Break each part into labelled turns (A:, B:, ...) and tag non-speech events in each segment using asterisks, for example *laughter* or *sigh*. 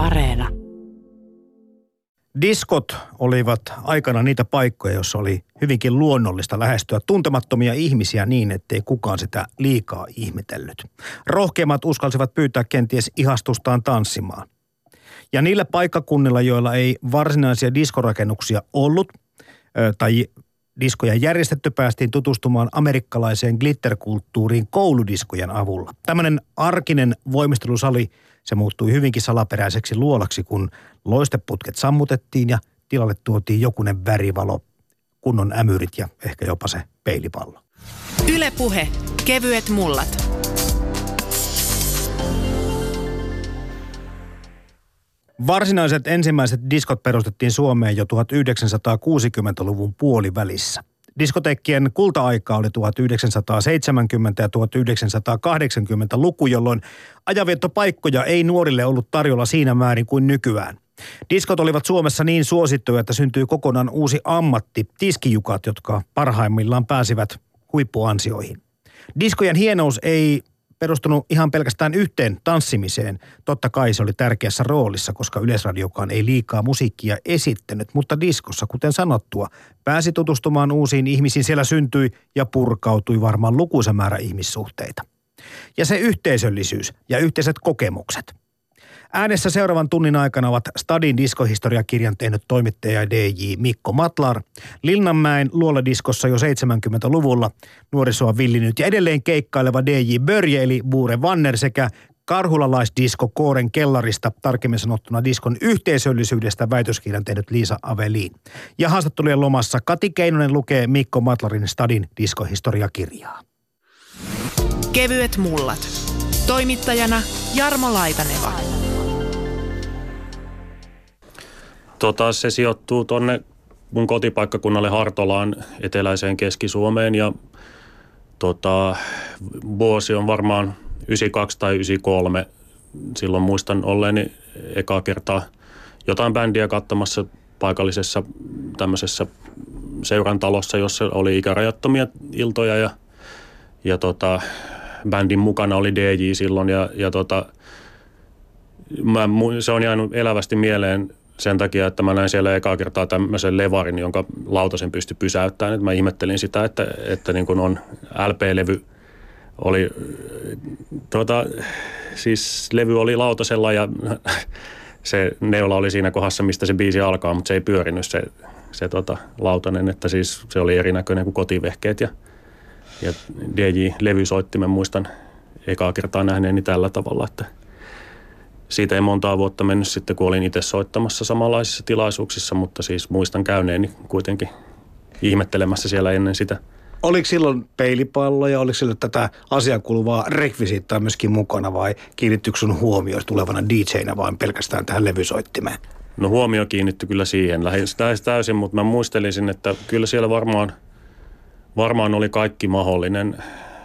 A: Areena.
B: Diskot olivat aikana niitä paikkoja, joissa oli hyvinkin luonnollista lähestyä tuntemattomia ihmisiä niin, ettei kukaan sitä liikaa ihmetellyt. Rohkeimmat uskalsivat pyytää kenties ihastustaan tanssimaan. Ja niillä paikkakunnilla, joilla ei varsinaisia diskorakennuksia ollut tai diskoja järjestetty, päästiin tutustumaan amerikkalaiseen glitterkulttuuriin kouludiskojen avulla. Tämmöinen arkinen voimistelusali, se muuttui hyvinkin salaperäiseksi luolaksi, kun loisteputket sammutettiin ja tilalle tuotiin jokunen värivalo, kunnon ämyrit ja ehkä jopa se peilipallo.
A: Ylepuhe kevyet mullat.
B: Varsinaiset ensimmäiset diskot perustettiin Suomeen jo 1960-luvun puolivälissä. Diskotekkien kulta-aika oli 1970- ja 1980-luku, jolloin ajaviettopaikkoja ei nuorille ollut tarjolla siinä määrin kuin nykyään. Diskot olivat Suomessa niin suosittuja, että syntyi kokonaan uusi ammatti, tiskijukat, jotka parhaimmillaan pääsivät huippuansioihin. Diskojen hienous ei perustunut ihan pelkästään yhteen tanssimiseen. Totta kai se oli tärkeässä roolissa, koska Yleisradiokaan ei liikaa musiikkia esittänyt, mutta diskossa, kuten sanottua, pääsi tutustumaan uusiin ihmisiin. Siellä syntyi ja purkautui varmaan lukuisa määrä ihmissuhteita. Ja se yhteisöllisyys ja yhteiset kokemukset – Äänessä seuraavan tunnin aikana ovat Stadin diskohistoriakirjan tehnyt toimittaja DJ Mikko Matlar, Linnanmäen luoladiskossa jo 70-luvulla nuorisoa villinyt ja edelleen keikkaileva DJ Börje eli Buure Vanner sekä karhulalaisdisko Kooren kellarista, tarkemmin sanottuna diskon yhteisöllisyydestä väitöskirjan tehnyt Liisa Aveliin. Ja haastattelujen lomassa Kati Keinonen lukee Mikko Matlarin Stadin diskohistoriakirjaa.
A: Kevyet mullat. Toimittajana Jarmo Laitaneva.
C: Tota, se sijoittuu tuonne mun kotipaikkakunnalle Hartolaan eteläiseen Keski-Suomeen ja tota, vuosi on varmaan 92 tai 93. Silloin muistan olleeni ekaa kertaa jotain bändiä katsomassa paikallisessa tämmöisessä seurantalossa, jossa oli ikärajattomia iltoja ja, ja tota, bändin mukana oli DJ silloin ja, ja tota, mä, se on jäänyt elävästi mieleen sen takia, että mä näin siellä ekaa kertaa tämmöisen levarin, jonka lautasen pystyi pysäyttämään. Että mä ihmettelin sitä, että, että niin kuin on LP-levy oli, tuota, siis levy oli lautasella ja *laughs* se neula oli siinä kohdassa, mistä se biisi alkaa, mutta se ei pyörinyt se, se tota, lautanen, että siis se oli erinäköinen kuin kotivehkeet ja, ja DJ-levysoittimen muistan ekaa kertaa nähneeni tällä tavalla, että – siitä ei montaa vuotta mennyt sitten, kun olin itse soittamassa samanlaisissa tilaisuuksissa, mutta siis muistan käyneeni kuitenkin ihmettelemässä siellä ennen sitä.
B: Oliko silloin peilipallo ja oliko silloin tätä asiakuluvaa rekvisiittaa myöskin mukana vai kiinnittyykö sun huomio tulevana DJnä vain pelkästään tähän levysoittimeen?
C: No huomio kiinnittyi kyllä siihen lähes täysin, mutta mä muistelisin, että kyllä siellä varmaan, varmaan oli kaikki mahdollinen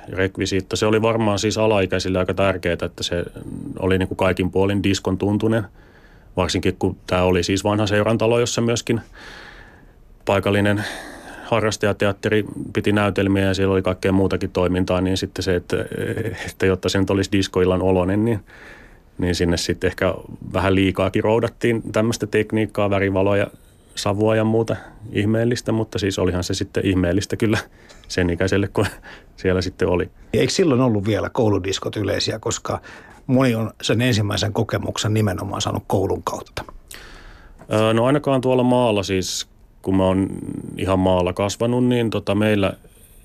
C: rekvisiitta. Se oli varmaan siis alaikäisille aika tärkeää, että se oli niin kuin kaikin puolin diskon tuntunen. Varsinkin kun tämä oli siis vanha seurantalo, jossa myöskin paikallinen harrastajateatteri piti näytelmiä ja siellä oli kaikkea muutakin toimintaa, niin sitten se, että, että jotta se nyt olisi diskoillan oloinen, niin, niin sinne sitten ehkä vähän liikaakin roudattiin tämmöistä tekniikkaa, värivaloja, savua ja muuta ihmeellistä, mutta siis olihan se sitten ihmeellistä kyllä sen ikäiselle, kun siellä sitten oli.
B: Eikö silloin ollut vielä kouludiskot yleisiä, koska moni on sen ensimmäisen kokemuksen nimenomaan saanut koulun kautta?
C: No ainakaan tuolla maalla siis, kun mä oon ihan maalla kasvanut, niin tota meillä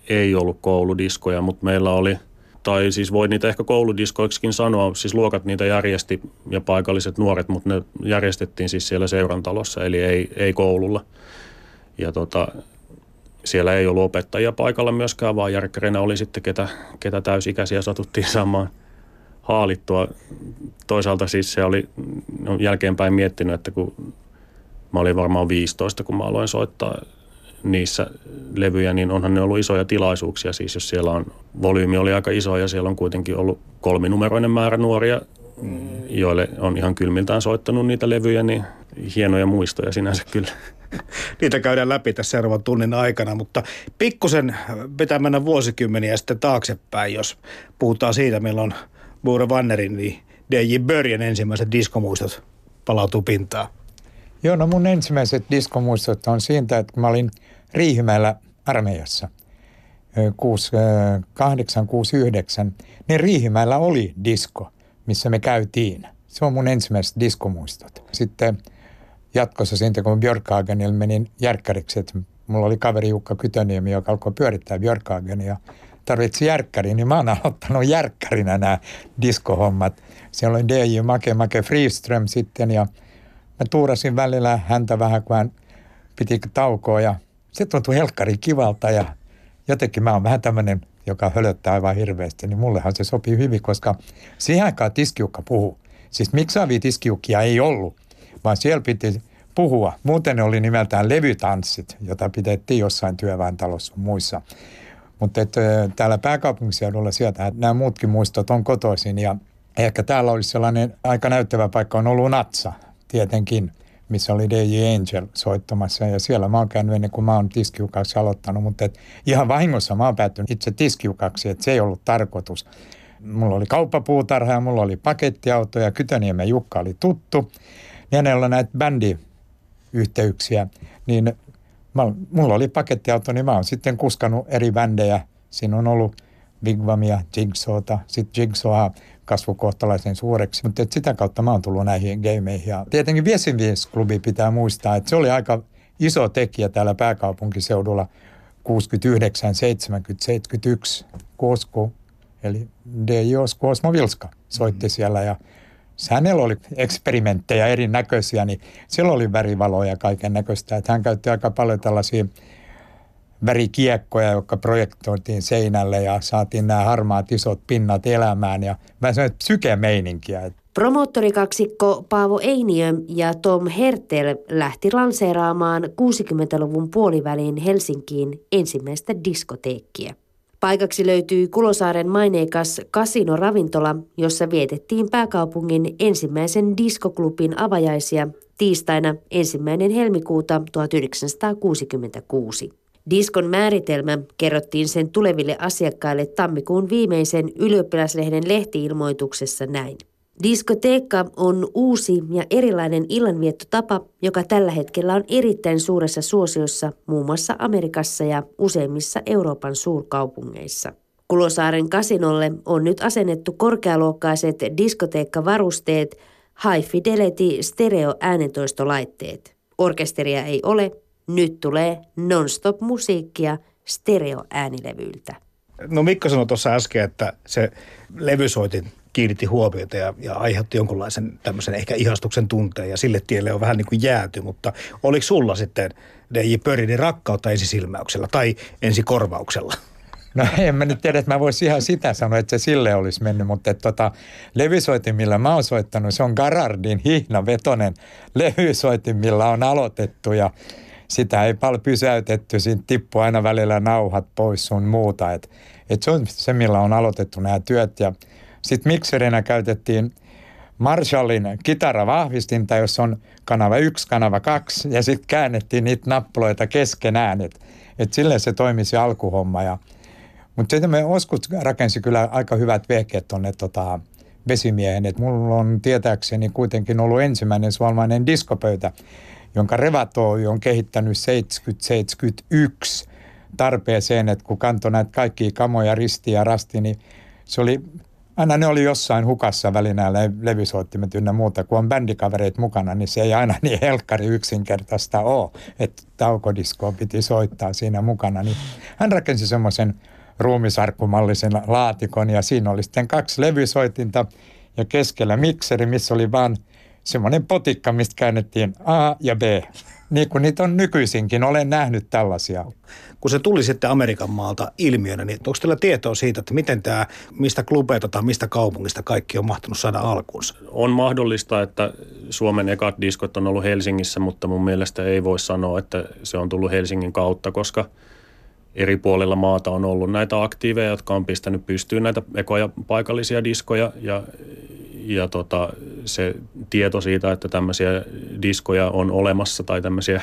C: ei ollut kouludiskoja, mutta meillä oli, tai siis voi niitä ehkä kouludiskoiksikin sanoa, siis luokat niitä järjesti ja paikalliset nuoret, mutta ne järjestettiin siis siellä seurantalossa, eli ei, ei koululla. Ja tota, siellä ei ollut opettajia paikalla myöskään, vaan järkkäreinä oli sitten ketä, ketä täysikäisiä satuttiin *laughs* saamaan haalittua. Toisaalta siis se oli no jälkeenpäin miettinyt, että kun mä olin varmaan 15, kun mä aloin soittaa niissä levyjä, niin onhan ne ollut isoja tilaisuuksia. Siis jos siellä on, volyymi oli aika iso ja siellä on kuitenkin ollut kolminumeroinen määrä nuoria, joille on ihan kylmiltään soittanut niitä levyjä, niin hienoja muistoja sinänsä kyllä. *laughs*
B: Niitä käydään läpi tässä seuraavan tunnin aikana, mutta pikkusen pitää mennä vuosikymmeniä sitten taaksepäin, jos puhutaan siitä, milloin Buure Vannerin niin DJ Börjen ensimmäiset diskomuistot palautuu pintaan?
D: Joo, no mun ensimmäiset diskomuistot on siitä, että mä olin Riihimäellä armeijassa 68, 69, niin Riihimäellä oli disko, missä me käytiin. Se on mun ensimmäiset diskomuistot. Sitten jatkossa siitä, kun Björkhagenille menin järkkäriksi, että mulla oli kaveri Jukka Kytöniemi, joka alkoi pyörittää Björkhagenia tarvitsi järkkäri, niin mä oon *laughs* aloittanut järkkärinä nämä diskohommat. Siellä oli DJ Make Make Freeström sitten ja mä tuurasin välillä häntä vähän, kun hän piti taukoa ja se tuntui helkkari kivalta ja jotenkin mä oon vähän tämmöinen, joka hölöttää aivan hirveästi, niin mullehan se sopii hyvin, koska siihen aikaan tiskiukka puhuu. Siis miksaavia tiskiukkia ei ollut, vaan siellä piti puhua. Muuten ne oli nimeltään levytanssit, jota pidettiin jossain työväentalossa muissa. Mutta täällä pääkaupunkiseudulla sieltä nämä muutkin muistot on kotoisin ja ehkä täällä olisi sellainen aika näyttävä paikka on ollut Natsa tietenkin, missä oli DJ Angel soittamassa ja siellä mä oon käynyt ennen kuin mä oon tiskiukaksi aloittanut, mutta et ihan vahingossa mä oon päättynyt itse tiskiukaksi, että se ei ollut tarkoitus. Mulla oli kauppapuutarha ja mulla oli pakettiauto ja Kytöniemen Jukka oli tuttu. Ja hänellä on näitä bändiyhteyksiä, niin mä, mulla oli pakettiauto, niin mä oon sitten kuskannut eri bändejä. Siinä on ollut Wigwamia, Jigsawta, sitten Jigsawha kasvukohtalaisen suureksi, mutta sitä kautta mä oon tullut näihin gameihin. Ja tietenkin Viestinvies-klubi pitää muistaa, että se oli aika iso tekijä täällä pääkaupunkiseudulla 69, 70, 71. Kosku, eli DJ Osmo Vilska soitti mm-hmm. siellä ja hänellä oli eksperimenttejä erinäköisiä, niin siellä oli värivaloja ja kaiken näköistä. Hän käytti aika paljon tällaisia värikiekkoja, jotka projektoitiin seinälle ja saatiin nämä harmaat isot pinnat elämään ja vähän semmoinen psykemeininkiä.
E: Promoottorikaksikko Paavo Einiö ja Tom Hertel lähti lanseeraamaan 60-luvun puolivälin Helsinkiin ensimmäistä diskoteekkiä. Paikaksi löytyy Kulosaaren maineikas kasinoravintola, jossa vietettiin pääkaupungin ensimmäisen diskoklubin avajaisia tiistaina ensimmäinen helmikuuta 1966. Diskon määritelmä kerrottiin sen tuleville asiakkaille tammikuun viimeisen ylioppilaslehden lehtiilmoituksessa näin. Diskoteekka on uusi ja erilainen illanviettotapa, joka tällä hetkellä on erittäin suuressa suosiossa muun muassa Amerikassa ja useimmissa Euroopan suurkaupungeissa. Kulosaaren kasinolle on nyt asennettu korkealuokkaiset diskoteekkavarusteet, high fidelity stereo-äänentoistolaitteet. Orkesteria ei ole, nyt tulee non-stop musiikkia stereo-äänilevyiltä.
B: No Mikko sanoi tuossa äsken, että se levysoitin kiinnitti huomiota ja, ja aiheutti jonkunlaisen tämmöisen ehkä ihastuksen tunteen ja sille tielle on vähän niin kuin jääty, mutta oliko sulla sitten DJ Pörinin rakkautta ensisilmäyksellä tai ensikorvauksella?
D: No en mä nyt tiedä, että mä voisin ihan sitä sanoa, että se sille olisi mennyt, mutta että tota, levysoitin, millä mä oon soittanut, se on Garardin hihnavetonen levysoitin, millä on aloitettu ja sitä ei paljon pysäytetty, siinä tippui aina välillä nauhat pois sun muuta. Et, et se on se, millä on aloitettu nämä työt ja sitten mikserinä käytettiin Marshallin kitaravahvistinta, jos on kanava 1, kanava 2 ja sitten käännettiin niitä nappuloita keskenään. Että et silleen se toimisi alkuhomma. Ja, mutta sitten me Oskut rakensi kyllä aika hyvät vehkeet tuonne tota, vesimiehen. Et mulla on tietääkseni kuitenkin ollut ensimmäinen suomalainen diskopöytä, jonka Revatoy on kehittänyt 70-71 tarpeeseen, että kun kantoi näitä kaikkia kamoja, risti ja rasti, niin se oli aina ne oli jossain hukassa välinää le- levysoittimet ynnä muuta. Kun on bändikavereit mukana, niin se ei aina niin helkkari yksinkertaista ole, että taukodiskoa piti soittaa siinä mukana. Niin hän rakensi semmoisen ruumisarkkumallisen laatikon ja siinä oli sitten kaksi levysoitinta ja keskellä mikseri, missä oli vaan semmoinen potikka, mistä käännettiin A ja B. Niin kuin niitä on nykyisinkin, olen nähnyt tällaisia.
B: Kun se tuli sitten Amerikan maalta ilmiönä, niin onko teillä tietoa siitä, että miten tämä, mistä klubeita tai mistä kaupungista kaikki on mahtunut saada alkuunsa?
C: On mahdollista, että Suomen ekat diskot on ollut Helsingissä, mutta mun mielestä ei voi sanoa, että se on tullut Helsingin kautta, koska eri puolilla maata on ollut näitä aktiiveja, jotka on pistänyt pystyyn näitä ekoja paikallisia diskoja ja ja tota, se tieto siitä, että tämmöisiä diskoja on olemassa tai tämmöisiä,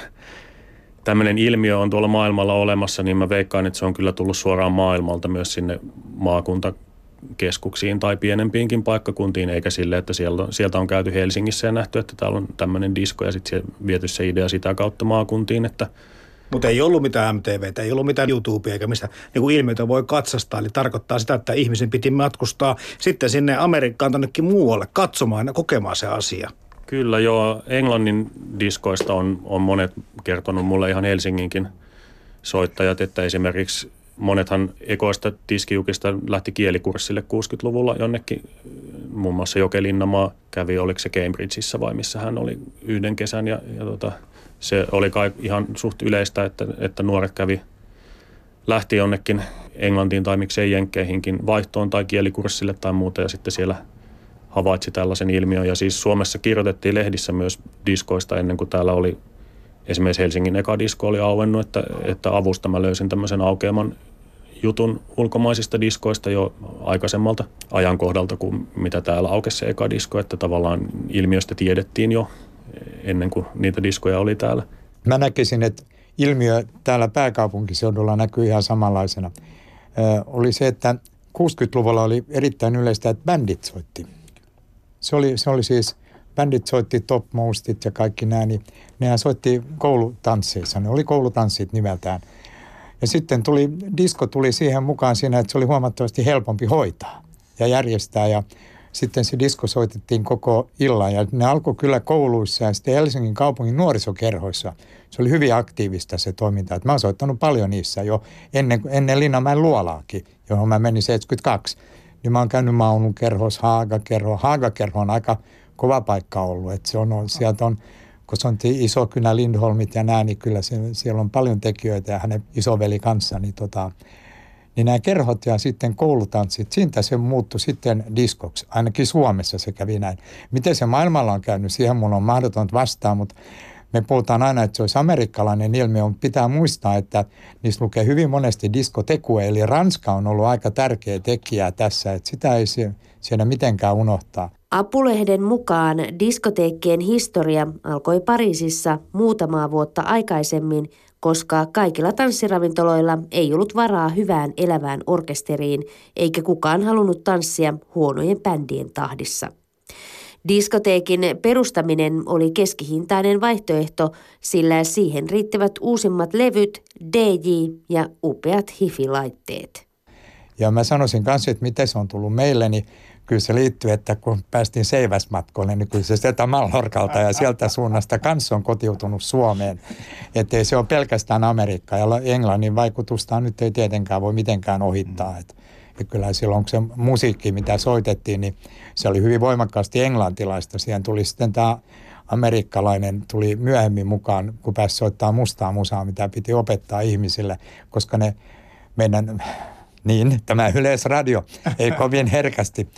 C: tämmöinen ilmiö on tuolla maailmalla olemassa, niin mä veikkaan, että se on kyllä tullut suoraan maailmalta myös sinne maakunta keskuksiin tai pienempiinkin paikkakuntiin, eikä sille, että sieltä, sieltä on käyty Helsingissä ja nähty, että täällä on tämmöinen disko ja sitten viety se idea sitä kautta maakuntiin, että
B: mutta ei ollut mitään MTV, ei ollut mitään YouTubea eikä mistä niin kuin ilmiötä voi katsastaa. Eli tarkoittaa sitä, että ihmisen piti matkustaa sitten sinne Amerikkaan tonnekin muualle katsomaan ja kokemaan se asia.
C: Kyllä joo, Englannin diskoista on, on monet kertonut mulle ihan Helsinginkin soittajat, että esimerkiksi monethan ekoista tiskijukista lähti kielikurssille 60-luvulla jonnekin. Muun muassa Joke Linnamaa kävi, oliko se Cambridgeissa vai missä hän oli yhden kesän. Ja, ja tota, se oli kai ihan suht yleistä, että, että nuoret kävi, lähti jonnekin Englantiin tai miksei Jenkkeihinkin vaihtoon tai kielikurssille tai muuta ja sitten siellä havaitsi tällaisen ilmiön. Ja siis Suomessa kirjoitettiin lehdissä myös diskoista ennen kuin täällä oli esimerkiksi Helsingin eka disko oli auennut, että, että avusta mä löysin tämmöisen aukeaman jutun ulkomaisista diskoista jo aikaisemmalta ajankohdalta kuin mitä täällä aukesi se eka disko, että tavallaan ilmiöstä tiedettiin jo ennen kuin niitä diskoja oli täällä.
D: Mä näkisin, että ilmiö täällä pääkaupunkiseudulla näkyy ihan samanlaisena. Ö, oli se, että 60-luvulla oli erittäin yleistä, että bändit soitti. Se oli, se oli siis, bändit soitti Top Mostit ja kaikki nämä, niin nehän soitti koulutansseissa. Ne oli koulutanssit nimeltään. Ja sitten tuli, disko tuli siihen mukaan siinä, että se oli huomattavasti helpompi hoitaa ja järjestää. Ja sitten se disko soitettiin koko illan ja ne alkoi kyllä kouluissa ja sitten Helsingin kaupungin nuorisokerhoissa. Se oli hyvin aktiivista se toiminta. Että mä oon soittanut paljon niissä jo ennen, ennen Linnanmäen luolaakin, johon mä menin 72. Niin mä oon käynyt Maunun kerhossa, Haagakerho. Haagakerho on aika kova paikka ollut. Että se on, sieltä on, kun se on Isokynä, Lindholmit ja nää, niin kyllä se, siellä on paljon tekijöitä ja hänen isoveli kanssa, niin tota, niin nämä kerhot ja sitten koulutanssit, siitä se muuttui sitten diskoksi. Ainakin Suomessa se kävi näin. Miten se maailmalla on käynyt, siihen mun on mahdotonta vastaa, mutta me puhutaan aina, että se olisi amerikkalainen ilmiö, mutta pitää muistaa, että niissä lukee hyvin monesti diskotekue, eli Ranska on ollut aika tärkeä tekijä tässä, että sitä ei siellä mitenkään unohtaa.
E: Apulehden mukaan diskoteekkien historia alkoi Pariisissa muutamaa vuotta aikaisemmin – koska kaikilla tanssiravintoloilla ei ollut varaa hyvään elävään orkesteriin, eikä kukaan halunnut tanssia huonojen bändien tahdissa. Diskoteekin perustaminen oli keskihintainen vaihtoehto, sillä siihen riittävät uusimmat levyt, DJ ja upeat hifi-laitteet.
D: Ja mä sanoisin kanssa, että miten se on tullut meille, niin kyllä se liittyy, että kun päästiin Seiväsmatkoille, niin kyllä se sieltä Mallorkalta ja sieltä suunnasta kanssa on kotiutunut Suomeen. Että se on pelkästään Amerikka ja Englannin vaikutusta nyt ei tietenkään voi mitenkään ohittaa. Että ja kyllä silloin, kun se musiikki, mitä soitettiin, niin se oli hyvin voimakkaasti englantilaista. Siihen tuli sitten tämä amerikkalainen tuli myöhemmin mukaan, kun pääsi soittaa mustaa musaa, mitä piti opettaa ihmisille, koska ne meidän niin, tämä Yleisradio ei kovin herkästi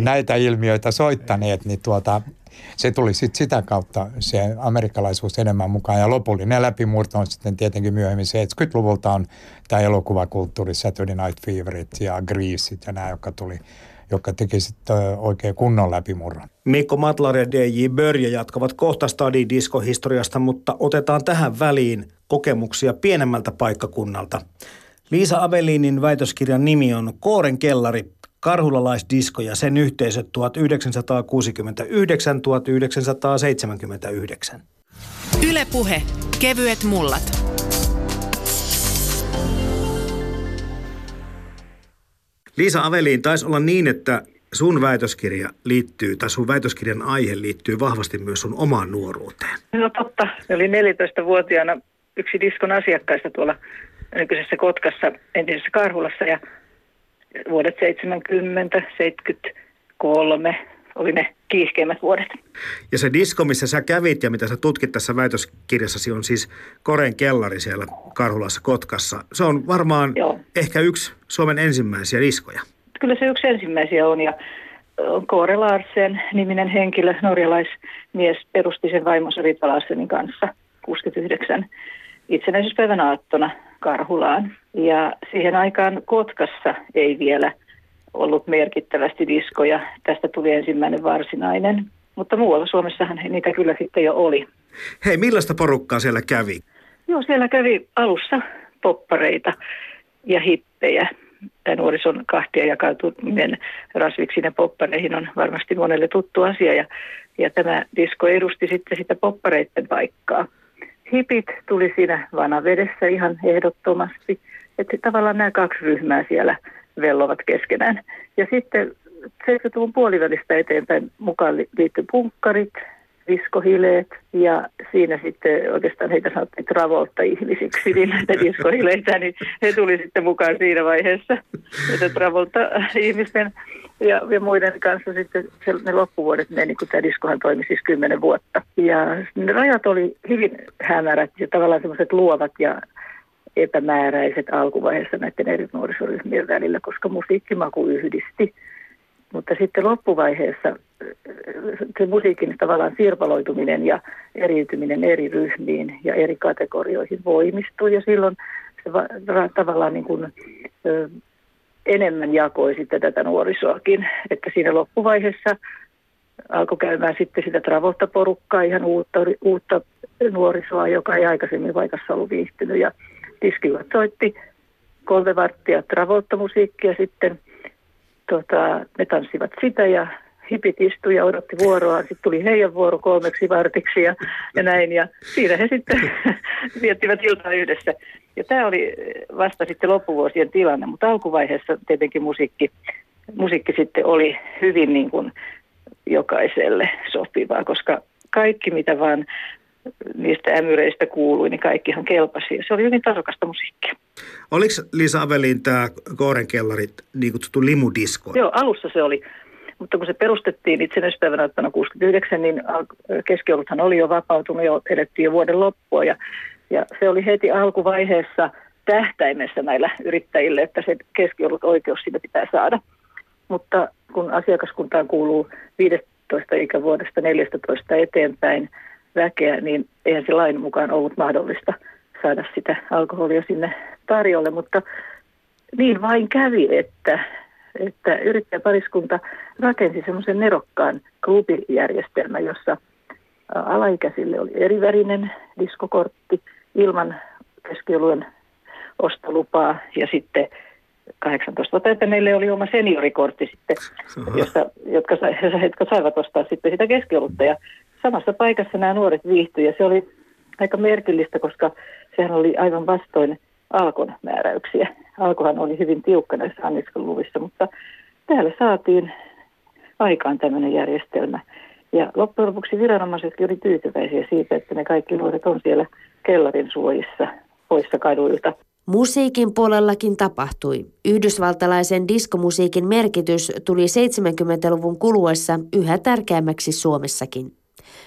D: näitä ilmiöitä soittaneet, niin tuota, se tuli sitten sitä kautta se amerikkalaisuus enemmän mukaan. Ja lopullinen läpimurto on sitten tietenkin myöhemmin 70-luvulta on tämä elokuvakulttuuri, Saturday Night Feverit ja Greasit ja nämä, jotka tuli joka teki sitten oikein kunnon läpimurron.
B: Mikko Matlar ja DJ Börje jatkavat kohta Stadi Disco-historiasta, mutta otetaan tähän väliin kokemuksia pienemmältä paikkakunnalta. Liisa Avelinin väitöskirjan nimi on Kooren kellari, karhulalaisdisko ja sen yhteisöt 1969-1979.
A: Ylepuhe kevyet mullat.
B: Liisa Aveliin, taisi olla niin, että sun väitöskirja liittyy, tai sun väitöskirjan aihe liittyy vahvasti myös sun omaan nuoruuteen.
F: No totta. oli 14-vuotiaana yksi diskon asiakkaista tuolla nykyisessä Kotkassa, entisessä Karhulassa ja vuodet 70, 73 oli ne kiiskeimmät vuodet.
B: Ja se disko, missä sä kävit ja mitä sä tutkit tässä väitöskirjassasi on siis Koren kellari siellä Karhulassa Kotkassa. Se on varmaan Joo. ehkä yksi Suomen ensimmäisiä diskoja.
F: Kyllä se yksi ensimmäisiä on ja Kore Larsen niminen henkilö, norjalaismies, perusti sen vaimonsa Rita Larsenin kanssa 69 itsenäisyyspäivän aattona Karhulaan. Ja siihen aikaan Kotkassa ei vielä ollut merkittävästi diskoja. Tästä tuli ensimmäinen varsinainen. Mutta muualla Suomessahan niitä kyllä sitten jo oli.
B: Hei, millaista porukkaa siellä kävi?
F: Joo, siellä kävi alussa poppareita ja hippejä. tämä nuorison kahtia jakautuminen rasviksiin ja poppareihin on varmasti monelle tuttu asia ja, ja tämä disko edusti sitten sitä poppareiden paikkaa. Hipit tuli siinä vanavedessä ihan ehdottomasti, että tavallaan nämä kaksi ryhmää siellä vellovat keskenään. Ja sitten 70-luvun puolivälistä eteenpäin mukaan liittyi punkkarit, diskohileet ja siinä sitten oikeastaan heitä sanottiin Travolta-ihmisiksi, niin *laughs* näitä diskohileitä, niin he tuli sitten mukaan siinä vaiheessa, että Travolta-ihmisten ja, ja muiden kanssa sitten se, ne loppuvuodet meni, kun tämä diskohan toimi siis kymmenen vuotta. Ja ne rajat oli hyvin hämärät ja tavallaan semmoiset luovat ja epämääräiset alkuvaiheessa näiden eri nuorisoryhmien välillä, koska musiikkimaku yhdisti. Mutta sitten loppuvaiheessa se musiikin tavallaan sirpaloituminen ja eriytyminen eri ryhmiin ja eri kategorioihin voimistui ja silloin se va- tavallaan niin kuin, ö, enemmän jakoi sitten tätä nuorisoakin, että siinä loppuvaiheessa alkoi käymään sitten sitä Travolta porukkaa, ihan uutta, uutta nuorisoa, joka ei aikaisemmin vaikassa ollut viihtynyt. Ja tiskivät soitti kolme varttia Travolta-musiikkia sitten. Tota, ne tanssivat sitä ja hipit istui ja odotti vuoroa. Sitten tuli heidän vuoro kolmeksi vartiksi ja, ja näin. Ja siinä he sitten *laughs* viettivät iltaa yhdessä. Ja tämä oli vasta sitten loppuvuosien tilanne, mutta alkuvaiheessa tietenkin musiikki, musiikki sitten oli hyvin niin kuin jokaiselle sopivaa, koska kaikki mitä vaan niistä ämyreistä kuului, niin kaikkihan kelpasi. Ja se oli hyvin tasokasta musiikkia.
B: Oliko Liisa Avelin tämä Koorenkellari niin kutsuttu limudisko?
F: Joo, alussa se oli. Mutta kun se perustettiin itsenäispäivänä 69, niin keskioluthan oli jo vapautunut jo, edettiin jo vuoden loppua. Ja, ja se oli heti alkuvaiheessa tähtäimessä näillä yrittäjille, että se keskiolut oikeus siitä pitää saada. Mutta kun asiakaskuntaan kuuluu 15 ikävuodesta 14 eteenpäin, väkeä, niin eihän se lain mukaan ollut mahdollista saada sitä alkoholia sinne tarjolle, mutta niin vain kävi, että, että yrittäjäpariskunta rakensi semmoisen nerokkaan klubijärjestelmän, jossa alaikäisille oli erivärinen diskokortti ilman keskioluen ostolupaa ja sitten 18 vuotta meille oli oma seniorikortti sitten, josta, jotka, *laughs* jotka saivat ostaa sitten sitä keskiolutta. Ja samassa paikassa nämä nuoret viihtyivät ja se oli aika merkillistä, koska sehän oli aivan vastoin Alkon määräyksiä. Alkohan oli hyvin tiukka näissä anniskeluluvissa, mutta täällä saatiin aikaan tämmöinen järjestelmä. Ja loppujen lopuksi viranomaiset oli tyytyväisiä siitä, että ne kaikki nuoret on siellä kellarin suojissa poissa kaduilta.
E: Musiikin puolellakin tapahtui. Yhdysvaltalaisen diskomusiikin merkitys tuli 70-luvun kuluessa yhä tärkeämmäksi Suomessakin.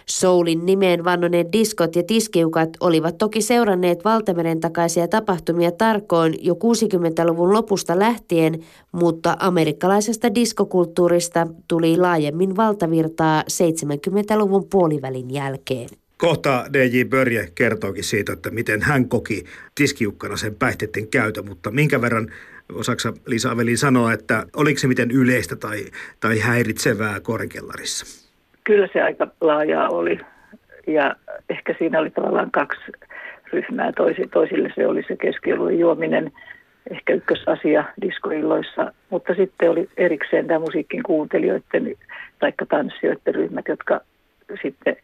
E: Soulin nimeen vannoneet diskot ja tiskiukat olivat toki seuranneet valtameren takaisia tapahtumia tarkoin jo 60-luvun lopusta lähtien, mutta amerikkalaisesta diskokulttuurista tuli laajemmin valtavirtaa 70-luvun puolivälin jälkeen.
B: Kohta DJ Börje kertookin siitä, että miten hän koki tiskiukkana sen päihteiden käytön, mutta minkä verran osaksa Liisa Aveli sanoa, että oliko se miten yleistä tai, tai häiritsevää korenkellarissa?
F: Kyllä se aika laajaa oli ja ehkä siinä oli tavallaan kaksi ryhmää. Toisi, toisille se oli se keskioluen juominen, ehkä ykkösasia diskoilloissa, mutta sitten oli erikseen tämä musiikin kuuntelijoiden tai tanssijoiden ryhmät, jotka sitten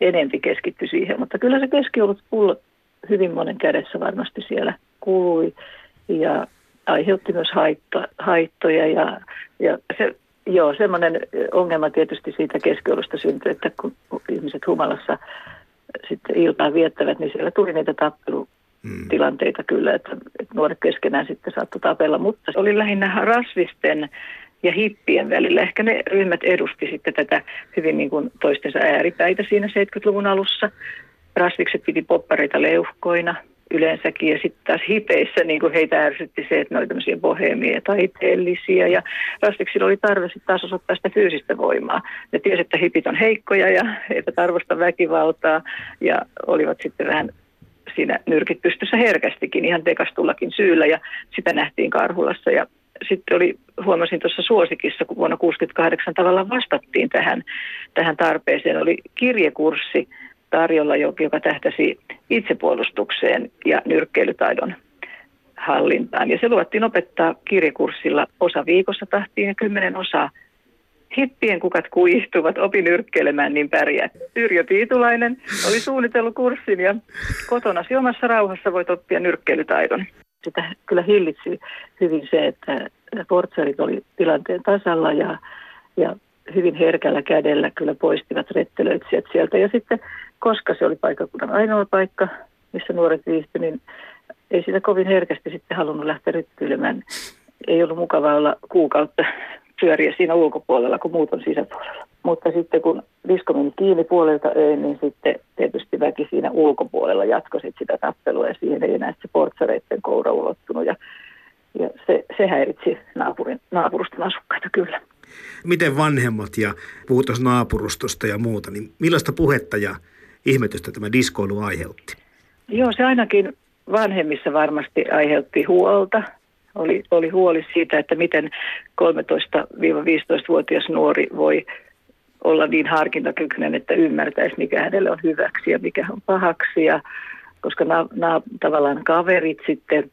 F: enempi keskittyi siihen. Mutta kyllä se keskiolut pullo hyvin monen kädessä varmasti siellä kuului ja aiheutti myös haitto, haittoja ja, ja se Joo, semmoinen ongelma tietysti siitä keskiolusta syntyi, että kun ihmiset humalassa sitten iltaa viettävät, niin siellä tuli niitä tappelutilanteita kyllä, että, että nuoret keskenään sitten saattoi tapella, mutta se oli lähinnä rasvisten ja hippien välillä. Ehkä ne ryhmät edusti sitten tätä hyvin niin kuin toistensa ääripäitä siinä 70-luvun alussa. Rasvikset piti poppareita leuhkoina, yleensäkin. Ja sitten taas hipeissä niin kuin heitä ärsytti se, että ne oli tämmöisiä bohemia taiteellisia. Ja rastiksilla oli tarve sitten taas osoittaa sitä fyysistä voimaa. Ne tiesi, että hipit on heikkoja ja *laughs* eivät arvosta väkivaltaa ja olivat sitten vähän siinä nyrkit pystyssä herkästikin ihan tekastullakin syyllä ja sitä nähtiin Karhulassa ja sitten oli, huomasin tuossa suosikissa, kun vuonna 1968 tavallaan vastattiin tähän, tähän tarpeeseen, oli kirjekurssi, tarjolla, joka tähtäsi itsepuolustukseen ja nyrkkeilytaidon hallintaan. Ja se luvattiin opettaa kirjakurssilla osa viikossa tahtiin ja kymmenen osaa. Hippien kukat kuihtuvat, opin yrkkeilemään, niin pärjää. Yrjö Piitulainen oli suunnitellut kurssin ja kotona omassa rauhassa voit oppia nyrkkeilytaidon. Sitä kyllä hillitsi hyvin se, että portsarit oli tilanteen tasalla ja, ja hyvin herkällä kädellä kyllä poistivat rettelöitsijät sieltä. Ja sitten, koska se oli paikkakunnan ainoa paikka, missä nuoret viihtyivät, niin ei sitä kovin herkästi sitten halunnut lähteä rytkyilemään. Ei ollut mukava olla kuukautta pyöriä siinä ulkopuolella, kun muut on sisäpuolella. Mutta sitten kun disko meni kiinni puolelta öin, niin sitten tietysti väki siinä ulkopuolella jatkoi sitä tappelua ja siihen ei enää se portsareiden koura ulottunut. Ja, ja se, se häiritsi naapurin, naapuruston asukkaita kyllä.
B: Miten vanhemmat ja puhutaan naapurustosta ja muuta, niin millaista puhetta ja ihmetystä tämä diskoilu aiheutti?
F: Joo, se ainakin vanhemmissa varmasti aiheutti huolta. Oli, oli huoli siitä, että miten 13-15-vuotias nuori voi olla niin harkintakykyinen, että ymmärtäisi, mikä hänelle on hyväksi ja mikä on pahaksi. Ja, koska nämä, tavallaan kaverit sitten,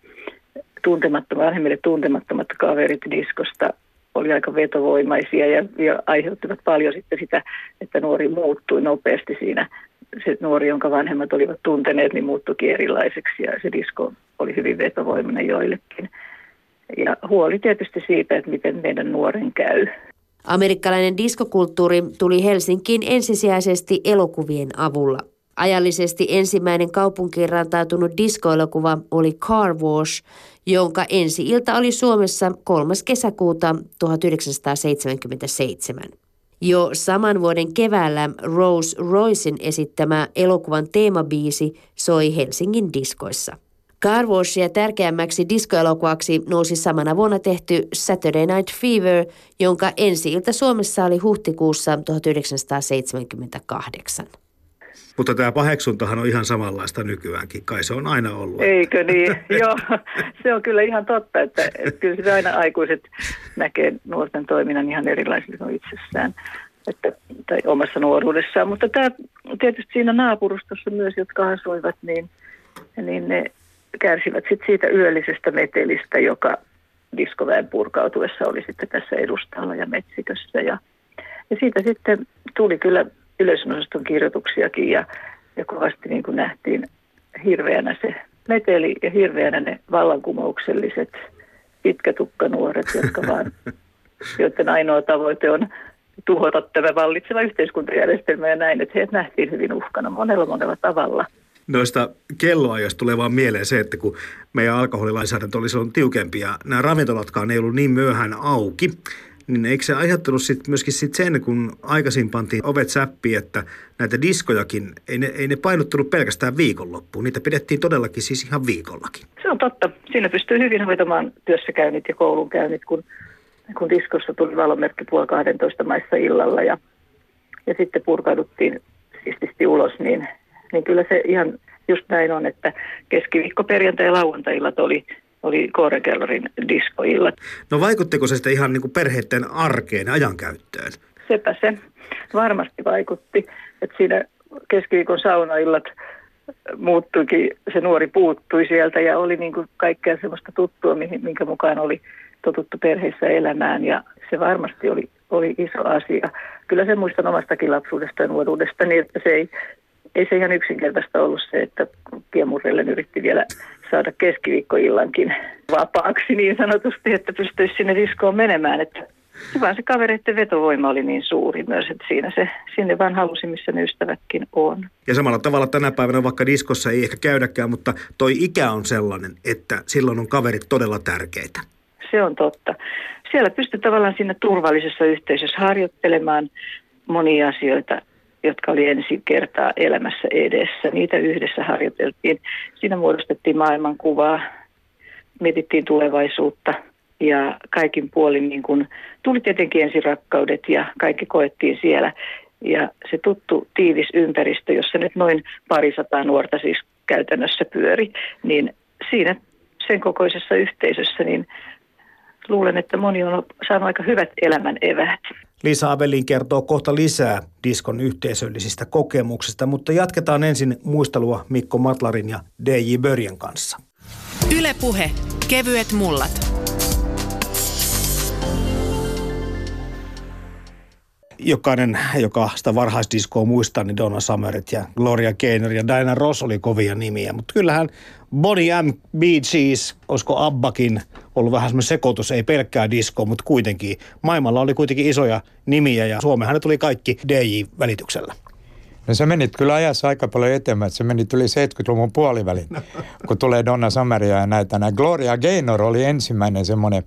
F: tuntemattomat, vanhemmille tuntemattomat kaverit diskosta oli aika vetovoimaisia ja, ja aiheuttivat paljon sitten sitä, että nuori muuttui nopeasti siinä se nuori, jonka vanhemmat olivat tunteneet, niin muuttuikin erilaiseksi ja se disko oli hyvin vetovoimainen joillekin. Ja huoli tietysti siitä, että miten meidän nuoren käy.
E: Amerikkalainen diskokulttuuri tuli Helsinkiin ensisijaisesti elokuvien avulla. Ajallisesti ensimmäinen kaupunkiin rantautunut diskoelokuva oli Car Wash, jonka ensi-ilta oli Suomessa 3. kesäkuuta 1977. Jo saman vuoden keväällä Rose Roycein esittämä elokuvan teemabiisi soi Helsingin diskoissa. Car Washia tärkeämmäksi diskoelokuvaksi nousi samana vuonna tehty Saturday Night Fever, jonka ensi-ilta Suomessa oli huhtikuussa 1978.
B: Mutta tämä paheksuntahan on ihan samanlaista nykyäänkin, kai se on aina ollut.
F: Eikö niin? *laughs* Joo, se on kyllä ihan totta, että, että kyllä sitä aina aikuiset näkee nuorten toiminnan ihan erilaisena kuin itsessään että, tai omassa nuoruudessaan. Mutta tämä tietysti siinä naapurustossa myös, jotka asuivat, niin, niin ne kärsivät sit siitä yöllisestä metelistä, joka diskoväen purkautuessa oli sitten tässä edustalla ja metsikössä. Ja, ja siitä sitten tuli kyllä yleisönosaston kirjoituksiakin ja, ja kovasti niin kuin nähtiin hirveänä se meteli ja hirveänä ne vallankumoukselliset pitkätukkanuoret, jotka *laughs* vaan, joiden ainoa tavoite on tuhota tämä vallitseva yhteiskuntajärjestelmä ja näin, että heidät nähtiin hyvin uhkana monella monella tavalla.
B: Noista kelloajoista tulee vaan mieleen se, että kun meidän alkoholilainsäädäntö oli silloin tiukempi ja nämä ravintolatkaan ei ollut niin myöhään auki, niin eikö se aiheuttanut sit myöskin sit sen, kun aikaisin pantiin ovet säppi, että näitä diskojakin, ei ne, ei ne painottunut pelkästään viikonloppuun, niitä pidettiin todellakin siis ihan viikollakin.
F: Se on totta. Siinä pystyy hyvin hoitamaan työssäkäynnit ja koulunkäynnit, kun, kun diskossa tuli valomerkki puoli 12 maissa illalla ja, ja sitten purkauduttiin siististi ulos, niin, niin kyllä se ihan just näin on, että keskiviikko, perjantai ja lauantai-illat oli oli Koorekellorin diskoillat.
B: No vaikuttiko se sitten ihan niin kuin perheiden arkeen, ajankäyttöön?
F: Sepä se varmasti vaikutti, että siinä keskiviikon saunaillat muuttuikin, se nuori puuttui sieltä ja oli niin kuin kaikkea sellaista tuttua, minkä mukaan oli totuttu perheessä elämään ja se varmasti oli, oli iso asia. Kyllä se muistan omastakin lapsuudesta ja nuoruudesta, niin että se ei, ei se ihan yksinkertaista ollut se, että Piemurrelle yritti vielä saada keskiviikkoillankin vapaaksi niin sanotusti, että pystyisi sinne diskoon menemään. Että vaan se kavereiden vetovoima oli niin suuri myös, että siinä se sinne vaan halusi, missä ne ystävätkin on.
B: Ja samalla tavalla tänä päivänä vaikka diskossa ei ehkä käydäkään, mutta toi ikä on sellainen, että silloin on kaverit todella tärkeitä.
F: Se on totta. Siellä pystyy tavallaan siinä turvallisessa yhteisössä harjoittelemaan monia asioita jotka oli ensi kertaa elämässä edessä. Niitä yhdessä harjoiteltiin. Siinä muodostettiin maailmankuvaa, mietittiin tulevaisuutta ja kaikin puolin niin kuin, tuli tietenkin ensirakkaudet ja kaikki koettiin siellä. Ja se tuttu tiivis ympäristö, jossa nyt noin parisataa nuorta siis käytännössä pyöri, niin siinä sen kokoisessa yhteisössä, niin luulen, että moni on saanut aika hyvät elämän evät.
B: Liisa Avelin kertoo kohta lisää diskon yhteisöllisistä kokemuksista, mutta jatketaan ensin muistelua Mikko Matlarin ja DJ Börjen kanssa.
A: Ylepuhe Kevyet mullat.
B: Jokainen, joka sitä varhaisdiskoa muistaa, niin Donna Summerit ja Gloria Gaynor ja Diana Ross oli kovia nimiä. Mutta kyllähän Bonnie M. Bee Gees, olisiko Abbakin ollut vähän semmoinen sekoitus, ei pelkkää diskoa, mutta kuitenkin. Maailmalla oli kuitenkin isoja nimiä ja Suomeenhan ne tuli kaikki DJ-välityksellä.
D: No se meni kyllä ajassa aika paljon eteenpäin. Se meni yli 70-luvun puolivälin, kun tulee Donna Summeria ja näitä. Gloria Gaynor oli ensimmäinen semmoinen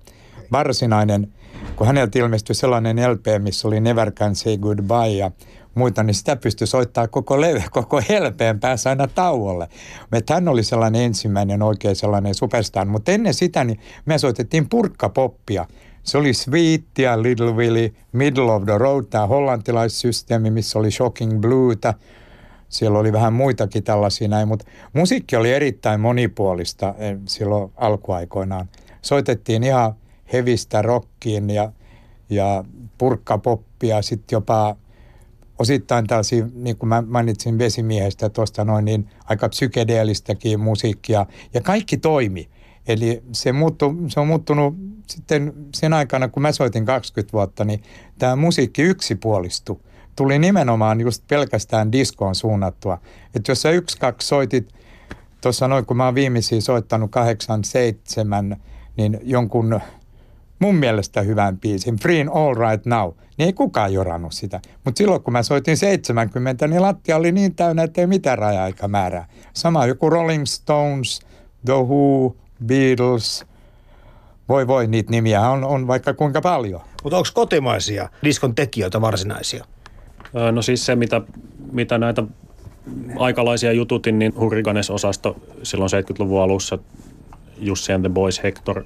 D: varsinainen, kun häneltä ilmestyi sellainen LP, missä oli Never Can Say Goodbye ja muita, niin sitä pystyi soittaa koko leve, koko helpeen päässä aina tauolle. Mutta hän oli sellainen ensimmäinen oikein sellainen superstar. Mutta ennen sitä niin me soitettiin purkkapoppia. Se oli Sweet ja Little Willy, Middle of the Road, tämä hollantilaissysteemi, missä oli Shocking Blueta. Siellä oli vähän muitakin tällaisia näin, mutta musiikki oli erittäin monipuolista eh, silloin alkuaikoinaan. Soitettiin ihan hevistä rockiin ja, ja purkkapoppia, sitten jopa osittain tällaisia, niin kuin mä mainitsin vesimiehestä tuosta noin, niin aika psykedeellistäkin musiikkia. Ja kaikki toimi. Eli se, muuttu, se on muuttunut sitten sen aikana, kun mä soitin 20 vuotta, niin tämä musiikki yksipuolistui. Tuli nimenomaan just pelkästään diskoon suunnattua. Että jos sä yksi, kaksi soitit, tuossa noin kun mä oon viimeisiä soittanut 87, niin jonkun mun mielestä hyvän biisin, Free All Right Now, niin ei kukaan jorannut sitä. Mutta silloin kun mä soitin 70, niin lattia oli niin täynnä, että ei mitään raja-aikamäärää. Sama joku Rolling Stones, The Who, Beatles, voi voi, niitä nimiä on, on vaikka kuinka paljon.
B: Mutta onko kotimaisia diskon tekijöitä varsinaisia?
C: No siis se, mitä, mitä näitä aikalaisia jututin, niin Hurricanes-osasto silloin 70-luvun alussa Jussi and the Boys, Hector,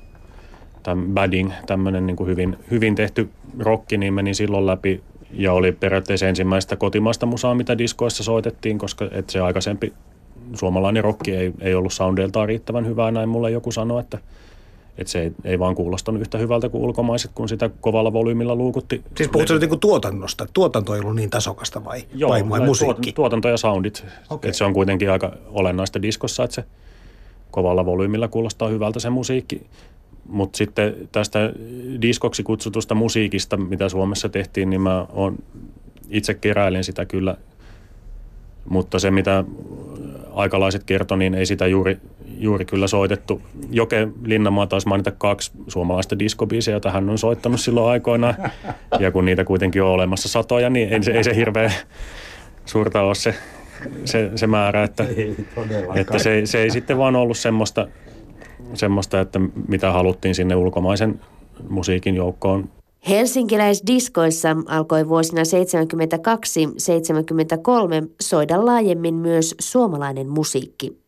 C: tämän Badding, tämmöinen niin hyvin, hyvin tehty rokki, niin meni silloin läpi ja oli periaatteessa ensimmäistä kotimaista musaa, mitä diskoissa soitettiin, koska et se aikaisempi suomalainen rokki ei, ei ollut soundeiltaan riittävän hyvää, näin mulle joku sanoi, että, että se ei, ei vaan kuulostanut yhtä hyvältä kuin ulkomaiset, kun sitä kovalla volyymilla luukutti.
B: Siis puhutko niin tuotannosta? Tuotanto ei ollut niin tasokasta vai,
C: Joo,
B: vai, vai musiikki?
C: tuotanto ja soundit. Okay. Että se on kuitenkin aika olennaista diskossa, että se kovalla volyymilla kuulostaa hyvältä se musiikki. Mutta sitten tästä diskoksi kutsutusta musiikista, mitä Suomessa tehtiin, niin mä on, itse keräilin sitä kyllä. Mutta se, mitä aikalaiset kertoi, niin ei sitä juuri, juuri kyllä soitettu. Joke Linnanmaa taisi mainita kaksi suomalaista diskobiisiä, joita hän on soittanut silloin aikoinaan. Ja kun niitä kuitenkin on olemassa satoja, niin ei se, ei se hirveän suurta ole se, se, se määrä, että, että se, se ei sitten vaan ollut semmoista, semmoista, että mitä haluttiin sinne ulkomaisen musiikin joukkoon.
E: Helsinkiläisdiskoissa alkoi vuosina 72-73 soida laajemmin myös suomalainen musiikki.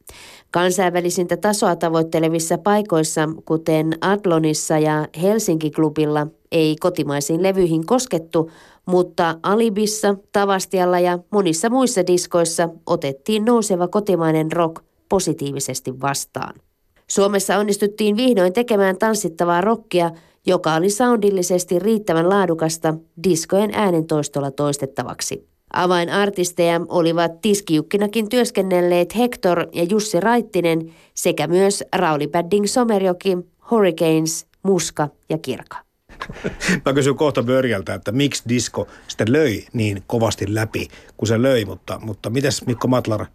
E: Kansainvälisintä tasoa tavoittelevissa paikoissa, kuten Adlonissa ja Helsinki-klubilla, ei kotimaisiin levyihin koskettu, mutta Alibissa, Tavastialla ja monissa muissa diskoissa otettiin nouseva kotimainen rock positiivisesti vastaan. Suomessa onnistuttiin vihdoin tekemään tanssittavaa rockia, joka oli soundillisesti riittävän laadukasta diskojen äänentoistolla toistettavaksi. Avainartisteja olivat tiskijukkinakin työskennelleet Hector ja Jussi Raittinen sekä myös Rauli Badding Somerjoki, Hurricanes, Muska ja Kirka. *laughs*
B: Mä kysyn kohta Börjältä, että miksi disko sitten löi niin kovasti läpi, kun se löi, mutta, mutta mites Mikko Matlar,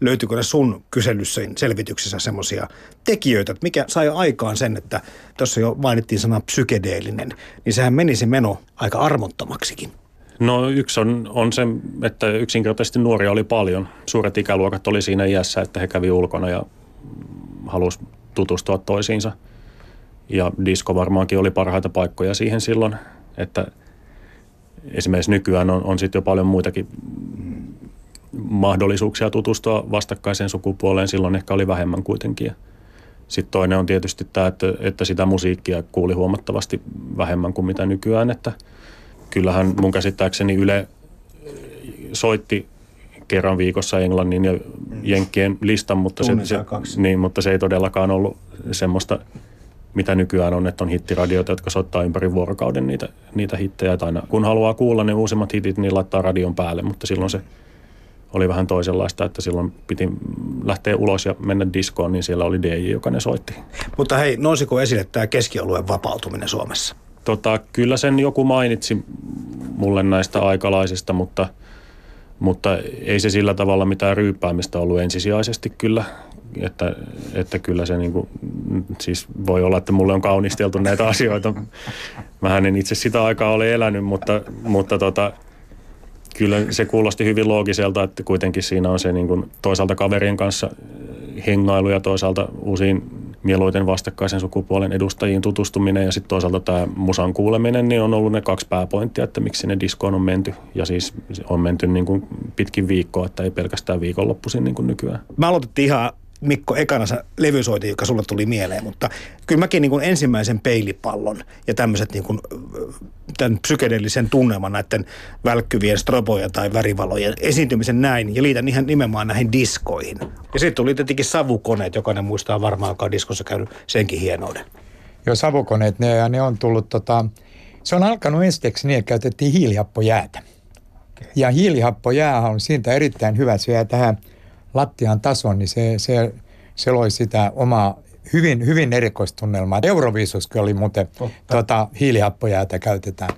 B: löytyykö ne sun kyselyssä selvityksessä semmoisia tekijöitä, että mikä sai aikaan sen, että tuossa jo mainittiin sana psykedeellinen, niin sehän menisi meno aika armottomaksikin.
C: No yksi on, on se, että yksinkertaisesti nuoria oli paljon. Suuret ikäluokat oli siinä iässä, että he kävi ulkona ja halusi tutustua toisiinsa. Ja disko varmaankin oli parhaita paikkoja siihen silloin, että esimerkiksi nykyään on, on sitten jo paljon muitakin mahdollisuuksia tutustua vastakkaiseen sukupuoleen. Silloin ehkä oli vähemmän kuitenkin. Sitten toinen on tietysti tämä, että, että sitä musiikkia kuuli huomattavasti vähemmän kuin mitä nykyään. Että kyllähän mun käsittääkseni Yle soitti kerran viikossa Englannin ja Jenkkien listan, mutta se, se, niin, mutta se ei todellakaan ollut semmoista, mitä nykyään on, että on hittiradioita, jotka soittaa ympäri vuorokauden niitä, niitä hittejä. Aina, kun haluaa kuulla ne uusimmat hitit, niin laittaa radion päälle, mutta silloin se oli vähän toisenlaista, että silloin piti lähteä ulos ja mennä diskoon, niin siellä oli DJ, joka ne soitti.
B: Mutta hei, nousiko esille tämä keskialueen vapautuminen Suomessa?
C: Tota, kyllä sen joku mainitsi mulle näistä aikalaisista, mutta, mutta ei se sillä tavalla mitään ryyppäämistä ollut ensisijaisesti kyllä. Että, että kyllä se niin kuin, siis voi olla, että mulle on kaunisteltu näitä asioita. Mähän en itse sitä aikaa ole elänyt, mutta, mutta tota, kyllä se kuulosti hyvin loogiselta, että kuitenkin siinä on se niin kuin toisaalta kaverien kanssa hengailu ja toisaalta uusiin mieluiten vastakkaisen sukupuolen edustajiin tutustuminen ja sitten toisaalta tämä musan kuuleminen, niin on ollut ne kaksi pääpointtia, että miksi sinne diskoon on menty. Ja siis on menty niin kuin pitkin viikkoa, että ei pelkästään viikonloppuisin niin kuin nykyään.
B: Mä aloitettiin ihan Mikko ekana levysoiti, joka sulle tuli mieleen, mutta kyllä mäkin niin kuin ensimmäisen peilipallon ja tämmöiset niin kuin, tämän psykedeellisen tunnelman näiden välkkyvien strobojen tai värivalojen esiintymisen näin ja liitän ihan nimenomaan näihin diskoihin. Ja sitten tuli tietenkin savukoneet, jokainen muistaa varmaan, joka on diskossa käynyt senkin hienouden.
D: Joo, savukoneet, ne, ne on tullut tota, se on alkanut ensiksi niin, että käytettiin hiilihappojäätä. Ja hiilihappojää on siitä erittäin hyvä. Se jää tähän lattian tason, niin se, se, se loi sitä omaa hyvin, hyvin erikoistunnelmaa. Euroviisuskin oli muuten tuota, hiilihappojäätä käytetään.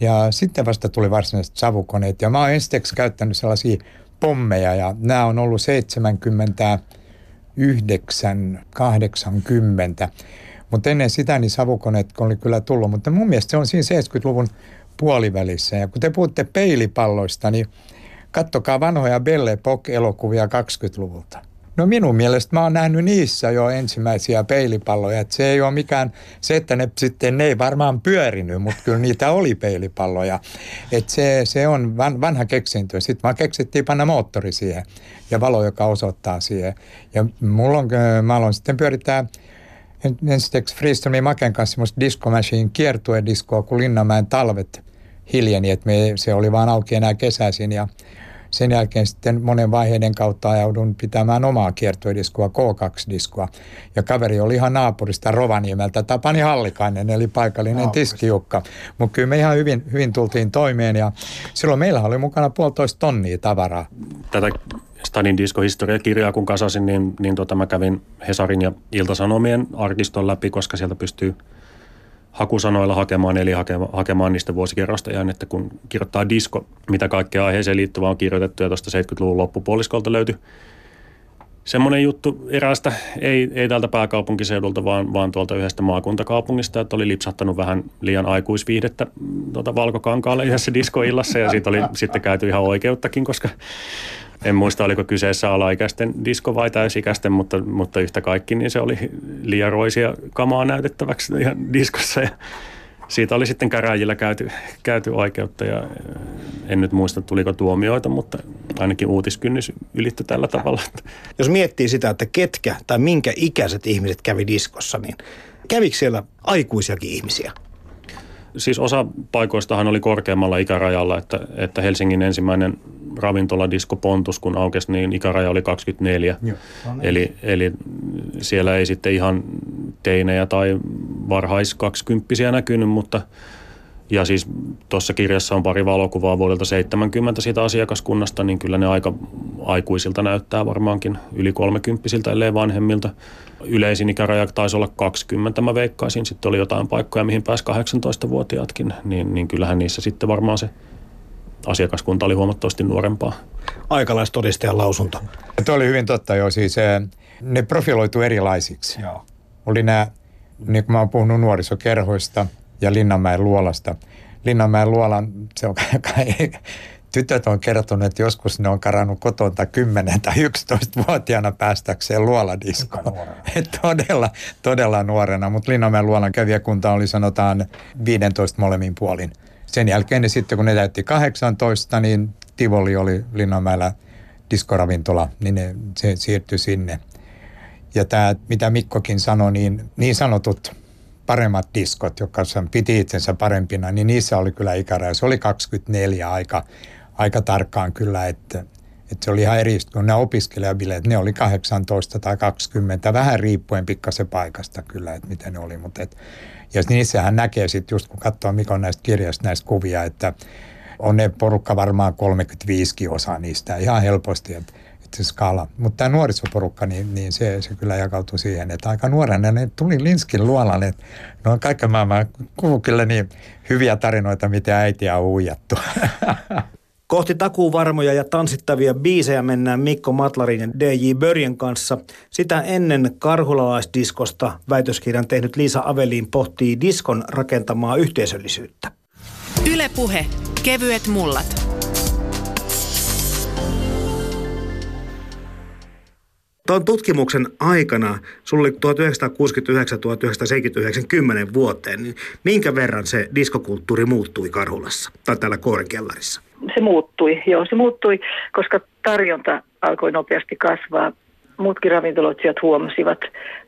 D: Ja sitten vasta tuli varsinaiset savukoneet. Ja mä oon ensiksi käyttänyt sellaisia pommeja ja nämä on ollut 79, 80. Mutta ennen sitä niin savukoneet oli kyllä tullut. Mutta mun mielestä se on siinä 70-luvun puolivälissä. Ja kun te puhutte peilipalloista, niin Kattokaa vanhoja Belle Epoque-elokuvia 20-luvulta. No minun mielestä mä oon nähnyt niissä jo ensimmäisiä peilipalloja. Että se ei ole mikään, se että ne sitten ne ei varmaan pyörinyt, mutta kyllä niitä oli peilipalloja. Että se, se on van, vanha keksintö. Sitten vaan keksittiin panna moottori siihen ja valo, joka osoittaa siihen. Ja mulla on, mä aloin sitten pyörittää ensiksi Freestormin Maken kanssa semmoista Disco Machine kiertuediskoa, kun Linnanmäen talvet hiljeni, että me, se oli vaan auki enää kesäisin ja sen jälkeen sitten monen vaiheiden kautta ajaudun pitämään omaa kiertuediskoa, K2-diskoa. Ja kaveri oli ihan naapurista Rovaniemeltä, Tapani Hallikainen, eli paikallinen Naapurista. tiskijukka. Mutta kyllä me ihan hyvin, hyvin tultiin toimeen ja silloin meillä oli mukana puolitoista tonnia tavaraa.
C: Tätä Stadin diskohistoriakirjaa kun kasasin, niin, niin tota mä kävin Hesarin ja Iltasanomien arkiston läpi, koska sieltä pystyy – hakusanoilla hakemaan, eli hakemaan, hakemaan niistä vuosikerrosta ja että kun kirjoittaa disko, mitä kaikkea aiheeseen liittyvää on kirjoitettu ja tuosta 70-luvun loppupuoliskolta löytyi semmoinen juttu eräästä, ei, ei täältä pääkaupunkiseudulta, vaan, vaan tuolta yhdestä maakuntakaupungista, että oli lipsahtanut vähän liian aikuisviihdettä tuota valkokankaalle yhdessä diskoillassa ja siitä oli sitten käyty ihan oikeuttakin, koska en muista, oliko kyseessä alaikäisten disko vai täysikäisten, mutta, mutta yhtä kaikki, niin se oli liian roisia kamaa näytettäväksi ihan diskossa. Ja siitä oli sitten käräjillä käyty, käyty oikeutta ja en nyt muista, tuliko tuomioita, mutta ainakin uutiskynnys ylittyi tällä tavalla.
B: Jos miettii sitä, että ketkä tai minkä ikäiset ihmiset kävi diskossa, niin kävikö siellä aikuisiakin ihmisiä?
C: Siis osa paikoistahan oli korkeammalla ikärajalla, että, että Helsingin ensimmäinen ravintoladisko Pontus, kun aukesi, niin ikäraja oli 24. Joo, no niin. eli, eli siellä ei sitten ihan teinejä tai varhais 20 näkynyt, mutta ja siis tuossa kirjassa on pari valokuvaa vuodelta 70 siitä asiakaskunnasta, niin kyllä ne aika aikuisilta näyttää varmaankin yli 30 ellei vanhemmilta. Yleisin ikäraja taisi olla 20, mä veikkaisin. Sitten oli jotain paikkoja, mihin pääsi 18-vuotiaatkin, niin, niin kyllähän niissä sitten varmaan se asiakaskunta oli huomattavasti nuorempaa.
B: Aikalaistodistajan lausunto.
D: Tuo oli hyvin totta jo, siis eh, ne profiloitu erilaisiksi. Joo. Oli nämä, niin kuin mä oon puhunut nuorisokerhoista ja Linnanmäen luolasta. Linnanmäen luolan, se on *laughs* kai, tytöt on kertonut, että joskus ne on karannut kotonta 10 tai 11-vuotiaana päästäkseen luoladiskoon. *laughs* todella, todella nuorena, mutta Linnanmäen luolan kävijäkunta oli sanotaan 15 molemmin puolin – sen jälkeen ne sitten, kun ne täytti 18, niin Tivoli oli Linnanmäellä diskoravintola, niin ne, se siirtyi sinne. Ja tämä, mitä Mikkokin sanoi, niin, niin sanotut paremmat diskot, jotka piti itsensä parempina, niin niissä oli kyllä ikäraja. Se oli 24 aika, aika tarkkaan kyllä, että, että se oli ihan eri, kun nämä opiskelijabileet, ne oli 18 tai 20, vähän riippuen pikkasen paikasta kyllä, että miten ne oli, mutta et, ja niissähän näkee sitten just kun katsoo Mikon näistä kirjasta näistä kuvia, että on ne porukka varmaan 35 osa niistä ihan helposti. Että itse skaala. Mutta tämä nuorisoporukka, niin, niin se, se kyllä jakautui siihen, että aika nuorena ne tuli Linskin luolalle. Että ne on kaiken maailman kuuluu kyllä niin hyviä tarinoita, miten äitiä on uijattu. *laughs*
B: Kohti takuuvarmoja ja tanssittavia biisejä mennään Mikko Matlarin ja DJ Börjen kanssa. Sitä ennen karhulalaisdiskosta väitöskirjan tehnyt Liisa Aveliin pohtii diskon rakentamaa yhteisöllisyyttä.
A: Ylepuhe Kevyet mullat.
B: Tuon tutkimuksen aikana, sulla oli 1969-1979 10 vuoteen, niin minkä verran se diskokulttuuri muuttui Karhulassa tai täällä Koorenkellarissa?
F: Se muuttui, joo se muuttui, koska tarjonta alkoi nopeasti kasvaa. Muutkin ravintoloitsijat huomasivat,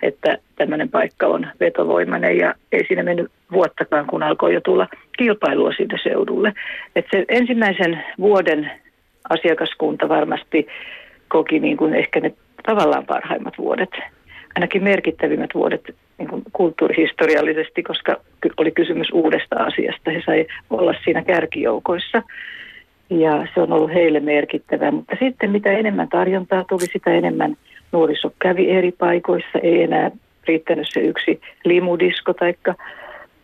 F: että tämmöinen paikka on vetovoimainen ja ei siinä mennyt vuottakaan, kun alkoi jo tulla kilpailua siitä seudulle. Et se ensimmäisen vuoden asiakaskunta varmasti koki niin kuin ehkä ne tavallaan parhaimmat vuodet, ainakin merkittävimmät vuodet niin kuin kulttuurihistoriallisesti, koska oli kysymys uudesta asiasta. He sai olla siinä kärkijoukoissa ja se on ollut heille merkittävää. Mutta sitten mitä enemmän tarjontaa tuli, sitä enemmän nuoriso kävi eri paikoissa. Ei enää riittänyt se yksi limudisko taikka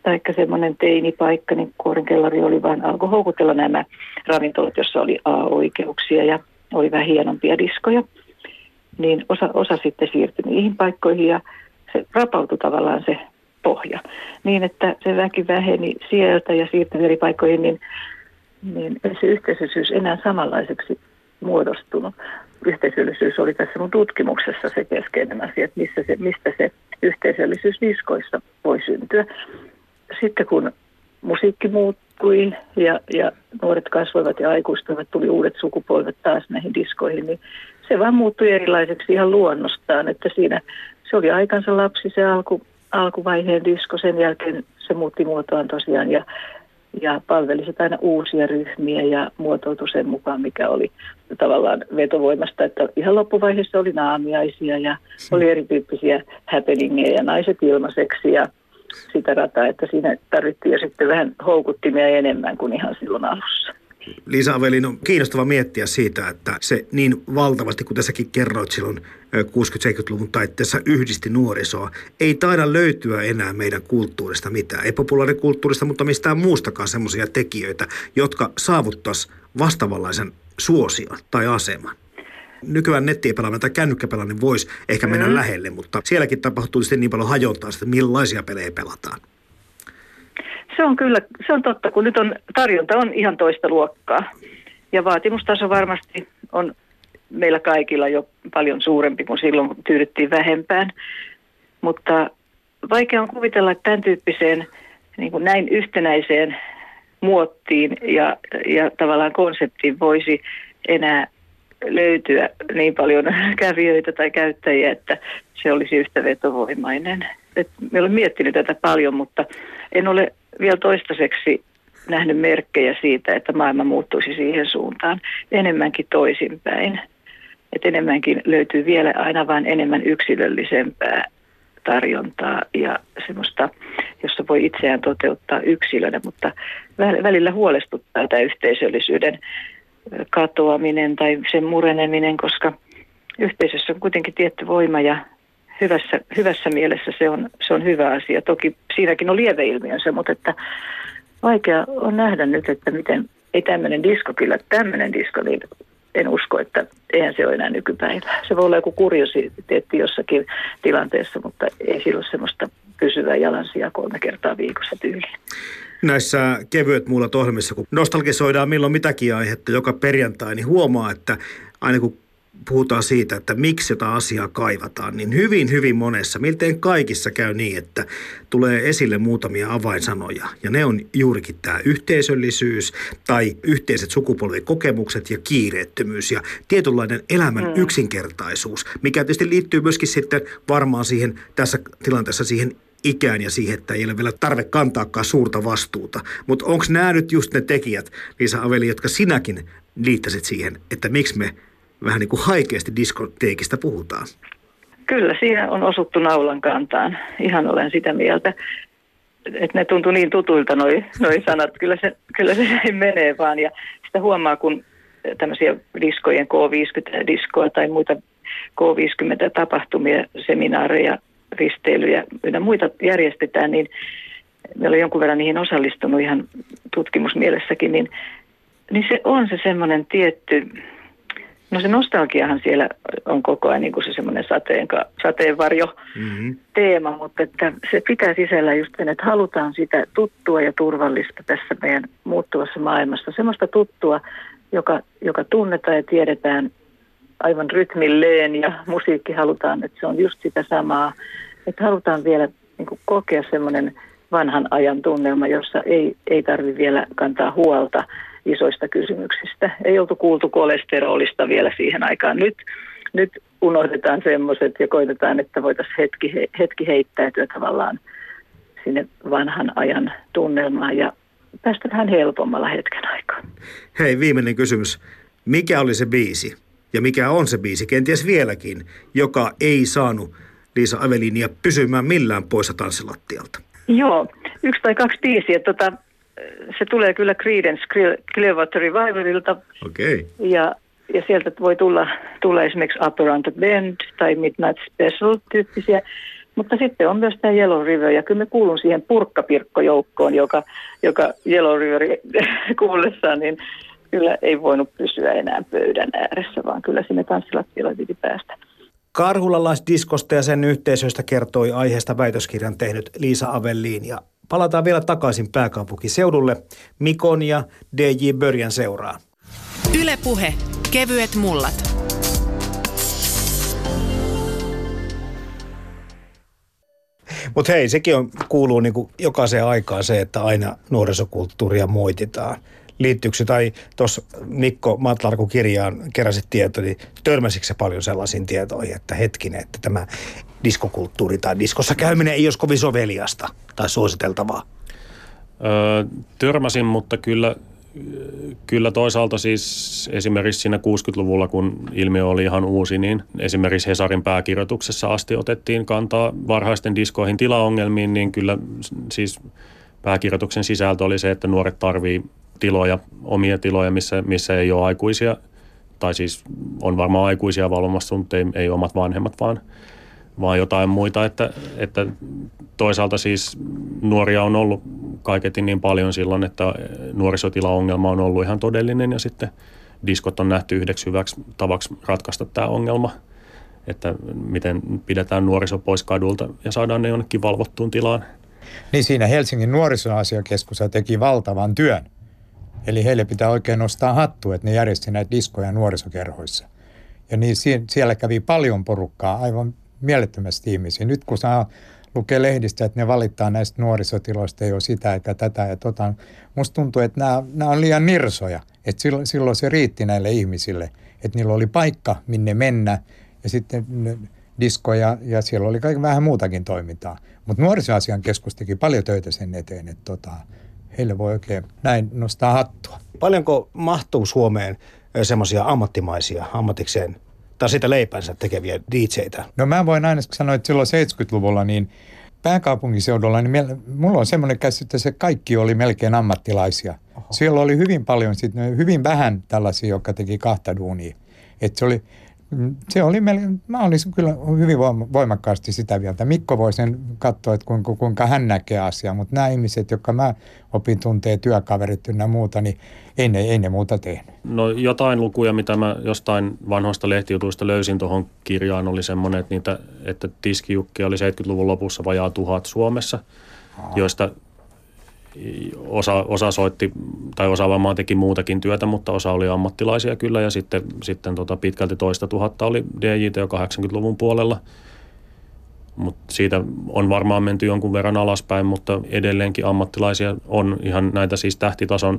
F: taikka semmoinen teinipaikka, niin Kuorenkellari oli vain, alkoi houkutella nämä ravintolat, jossa oli A-oikeuksia ja oli vähän hienompia diskoja niin osa, osa sitten siirtyi niihin paikkoihin ja se rapautui tavallaan se pohja. Niin, että se väki väheni sieltä ja siirtyi eri paikkoihin, niin, niin ei se yhteisöllisyys enää samanlaiseksi muodostunut. Yhteisöllisyys oli tässä mun tutkimuksessa se keskeinen asia, että missä se, mistä se yhteisöllisyys diskoissa voi syntyä. Sitten kun musiikki muuttui ja, ja nuoret kasvoivat ja aikuistuivat, tuli uudet sukupolvet taas näihin diskoihin, niin se vaan muuttui erilaiseksi ihan luonnostaan, että siinä se oli aikansa lapsi se alku, alkuvaiheen disko, sen jälkeen se muutti muotoaan tosiaan ja, ja palveli aina uusia ryhmiä ja muotoutui sen mukaan, mikä oli tavallaan vetovoimasta, että ihan loppuvaiheessa oli naamiaisia ja oli erityyppisiä happeningeja ja naiset ilmaiseksi ja sitä rataa, että siinä tarvittiin jo sitten vähän houkuttimia enemmän kuin ihan silloin alussa.
B: Liisa Avelin on kiinnostava miettiä siitä, että se niin valtavasti, kun tässäkin kerroit silloin 60-70-luvun taitteessa yhdisti nuorisoa, ei taida löytyä enää meidän kulttuurista mitään. Ei populaarikulttuurista, mutta mistään muustakaan semmoisia tekijöitä, jotka saavuttaisi vastaavallaisen suosion tai aseman. Nykyään nettipelaaminen tai kännykkäpelaaminen voisi ehkä mennä mm. lähelle, mutta sielläkin tapahtuu sitten niin paljon hajontaa, että millaisia pelejä pelataan.
F: Se on kyllä, se on totta, kun nyt on, tarjonta on ihan toista luokkaa. Ja vaatimustaso varmasti on meillä kaikilla jo paljon suurempi kuin silloin, kun tyydyttiin vähempään. Mutta vaikea on kuvitella, että tämän tyyppiseen niin kuin näin yhtenäiseen muottiin ja, ja tavallaan konseptiin voisi enää löytyä niin paljon *laughs* kävijöitä tai käyttäjiä, että se olisi yhtä vetovoimainen. Et me olen miettinyt tätä paljon, mutta en ole vielä toistaiseksi nähnyt merkkejä siitä, että maailma muuttuisi siihen suuntaan enemmänkin toisinpäin. Että enemmänkin löytyy vielä aina vain enemmän yksilöllisempää tarjontaa ja semmoista, jossa voi itseään toteuttaa yksilönä, mutta välillä huolestuttaa tämä yhteisöllisyyden katoaminen tai sen mureneminen, koska yhteisössä on kuitenkin tietty voima ja hyvässä, hyvässä mielessä se on, se on hyvä asia. Toki siinäkin on lieveilmiönsä, mutta että vaikea on nähdä nyt, että miten, ei tämmöinen disko, kyllä tämmöinen disko, niin en usko, että eihän se ole enää nykypäivää. Se voi olla joku kuriositeetti jossakin tilanteessa, mutta ei sillä ole semmoista pysyvää jalansijaa kolme kertaa viikossa tyyliin.
B: Näissä kevyet muulla ohjelmissa, kun nostalgisoidaan milloin mitäkin aihetta joka perjantai, niin huomaa, että aina kun puhutaan siitä, että miksi jotain asiaa kaivataan, niin hyvin, hyvin monessa, miltei kaikissa käy niin, että tulee esille muutamia avainsanoja. Ja ne on juurikin tämä yhteisöllisyys tai yhteiset sukupolvikokemukset ja kiireettömyys ja tietynlainen elämän mm. yksinkertaisuus, mikä tietysti liittyy myöskin sitten varmaan siihen tässä tilanteessa siihen ikään ja siihen, että ei ole vielä tarve kantaakaan suurta vastuuta. Mutta onko nämä nyt just ne tekijät, Liisa Aveli, jotka sinäkin liittäsit siihen, että miksi me vähän niin kuin haikeasti diskoteekista puhutaan.
F: Kyllä, siinä on osuttu naulan kantaan. Ihan olen sitä mieltä. Että ne tuntuu niin tutuilta noi, noi sanat. Kyllä se, kyllä se näin menee vaan. Ja sitä huomaa, kun tämmöisiä diskojen K50-diskoa tai muita K50-tapahtumia, seminaareja, risteilyjä ynnä muita järjestetään, niin meillä on jonkun verran niihin osallistunut ihan tutkimusmielessäkin, niin, niin se on se semmoinen tietty, no se nostalgiahan siellä on koko ajan niin kuin se semmoinen sateen, sateenvarjo mm-hmm. teema, mutta että se pitää sisällä just sen, että halutaan sitä tuttua ja turvallista tässä meidän muuttuvassa maailmassa, semmoista tuttua, joka, joka tunnetaan ja tiedetään aivan rytmilleen ja musiikki halutaan, että se on just sitä samaa, että halutaan vielä niin kuin kokea semmoinen vanhan ajan tunnelma, jossa ei, ei tarvi vielä kantaa huolta isoista kysymyksistä. Ei oltu kuultu kolesterolista vielä siihen aikaan. Nyt, nyt unohdetaan semmoiset ja koitetaan, että voitaisiin hetki, hetki heittäytyä tavallaan sinne vanhan ajan tunnelmaan ja päästä vähän helpommalla hetken aikaa.
B: Hei, viimeinen kysymys. Mikä oli se biisi ja mikä on se biisi, kenties vieläkin, joka ei saanut Liisa Avelinia pysymään millään poissa tanssilattialta?
F: Joo, yksi tai kaksi biisiä. Tota, se tulee kyllä Creedence Clearwater Revivalilta.
B: Okei. Okay.
F: Ja, ja sieltä voi tulla, tulla esimerkiksi Up Around the Bend tai Midnight Special tyyppisiä. Mutta sitten on myös tämä Yellow River, ja kyllä me kuulun siihen purkkapirkkojoukkoon, joka, joka Yellow River *laughs* kuullessaan, niin kyllä ei voinut pysyä enää pöydän ääressä, vaan kyllä sinne tanssilattialle piti päästä.
B: Karhulalaisdiskosta ja sen yhteisöistä kertoi aiheesta väitöskirjan tehnyt Liisa Avelliin ja palataan vielä takaisin pääkaupunkiseudulle Mikon ja DJ Början seuraa.
A: Ylepuhe kevyet mullat.
B: Mutta hei, sekin on, kuuluu niinku jokaiseen aikaan se, että aina nuorisokulttuuria moititaan – liittyykö tai tuossa Mikko Matlarku kirjaan keräsit tietoa, niin törmäsikö se paljon sellaisiin tietoihin, että hetkinen, että tämä diskokulttuuri tai diskossa käyminen ei olisi kovin soveliasta tai suositeltavaa?
C: Öö, törmäsin, mutta kyllä, kyllä toisaalta siis esimerkiksi siinä 60-luvulla, kun ilmiö oli ihan uusi, niin esimerkiksi Hesarin pääkirjoituksessa asti otettiin kantaa varhaisten diskoihin tilaongelmiin, niin kyllä siis pääkirjoituksen sisältö oli se, että nuoret tarvii tiloja, omia tiloja, missä, missä ei ole aikuisia, tai siis on varmaan aikuisia valvomassa, mutta ei, ei omat vanhemmat, vaan, vaan jotain muita. Että, että toisaalta siis nuoria on ollut kaiketin niin paljon silloin, että nuorisotilaongelma on ollut ihan todellinen ja sitten diskot on nähty yhdeksi hyväksi tavaksi ratkaista tämä ongelma, että miten pidetään nuoriso pois kadulta ja saadaan ne jonnekin valvottuun tilaan.
D: Niin siinä Helsingin nuorisoasiakeskus teki valtavan työn Eli heille pitää oikein nostaa hattu, että ne järjesti näitä diskoja nuorisokerhoissa. Ja niin siellä kävi paljon porukkaa, aivan mielettömästi ihmisiä. Nyt kun saa lukee lehdistä, että ne valittaa näistä nuorisotiloista, ole sitä eikä tätä ja tota. Musta tuntuu, että nämä, nämä on liian nirsoja. Että silloin, silloin se riitti näille ihmisille, että niillä oli paikka, minne mennä ja sitten diskoja ja siellä oli kaiken vähän muutakin toimintaa. Mutta nuorisoasian keskus teki paljon töitä sen eteen, että tota, heille voi oikein näin nostaa hattua.
B: Paljonko mahtuu Suomeen semmoisia ammattimaisia, ammatikseen tai sitä leipänsä tekeviä DJitä?
D: No mä voin aina sanoa, että silloin 70-luvulla niin pääkaupunkiseudulla, niin mulla on semmoinen käsitys, että se kaikki oli melkein ammattilaisia. Oho. Siellä oli hyvin paljon, sit, hyvin vähän tällaisia, jotka teki kahta duunia. Et se oli, se oli melkein, mä olisin kyllä hyvin voimakkaasti sitä mieltä. Mikko voi sen katsoa, että kuinka, kuinka hän näkee asiaa, mutta nämä ihmiset, jotka mä opin tuntee työkaverit ja muuta, niin ei ne, ei ne muuta tehnyt.
C: No jotain lukuja, mitä mä jostain vanhoista lehtijutuista löysin tuohon kirjaan, oli semmoinen, että, niitä, että tiskijukki oli 70-luvun lopussa vajaa tuhat Suomessa, Aha. joista osa, osa soitti, tai osa varmaan teki muutakin työtä, mutta osa oli ammattilaisia kyllä, ja sitten, sitten tota pitkälti toista tuhatta oli DJT jo 80-luvun puolella. Mutta siitä on varmaan menty jonkun verran alaspäin, mutta edelleenkin ammattilaisia on ihan näitä siis tähtitason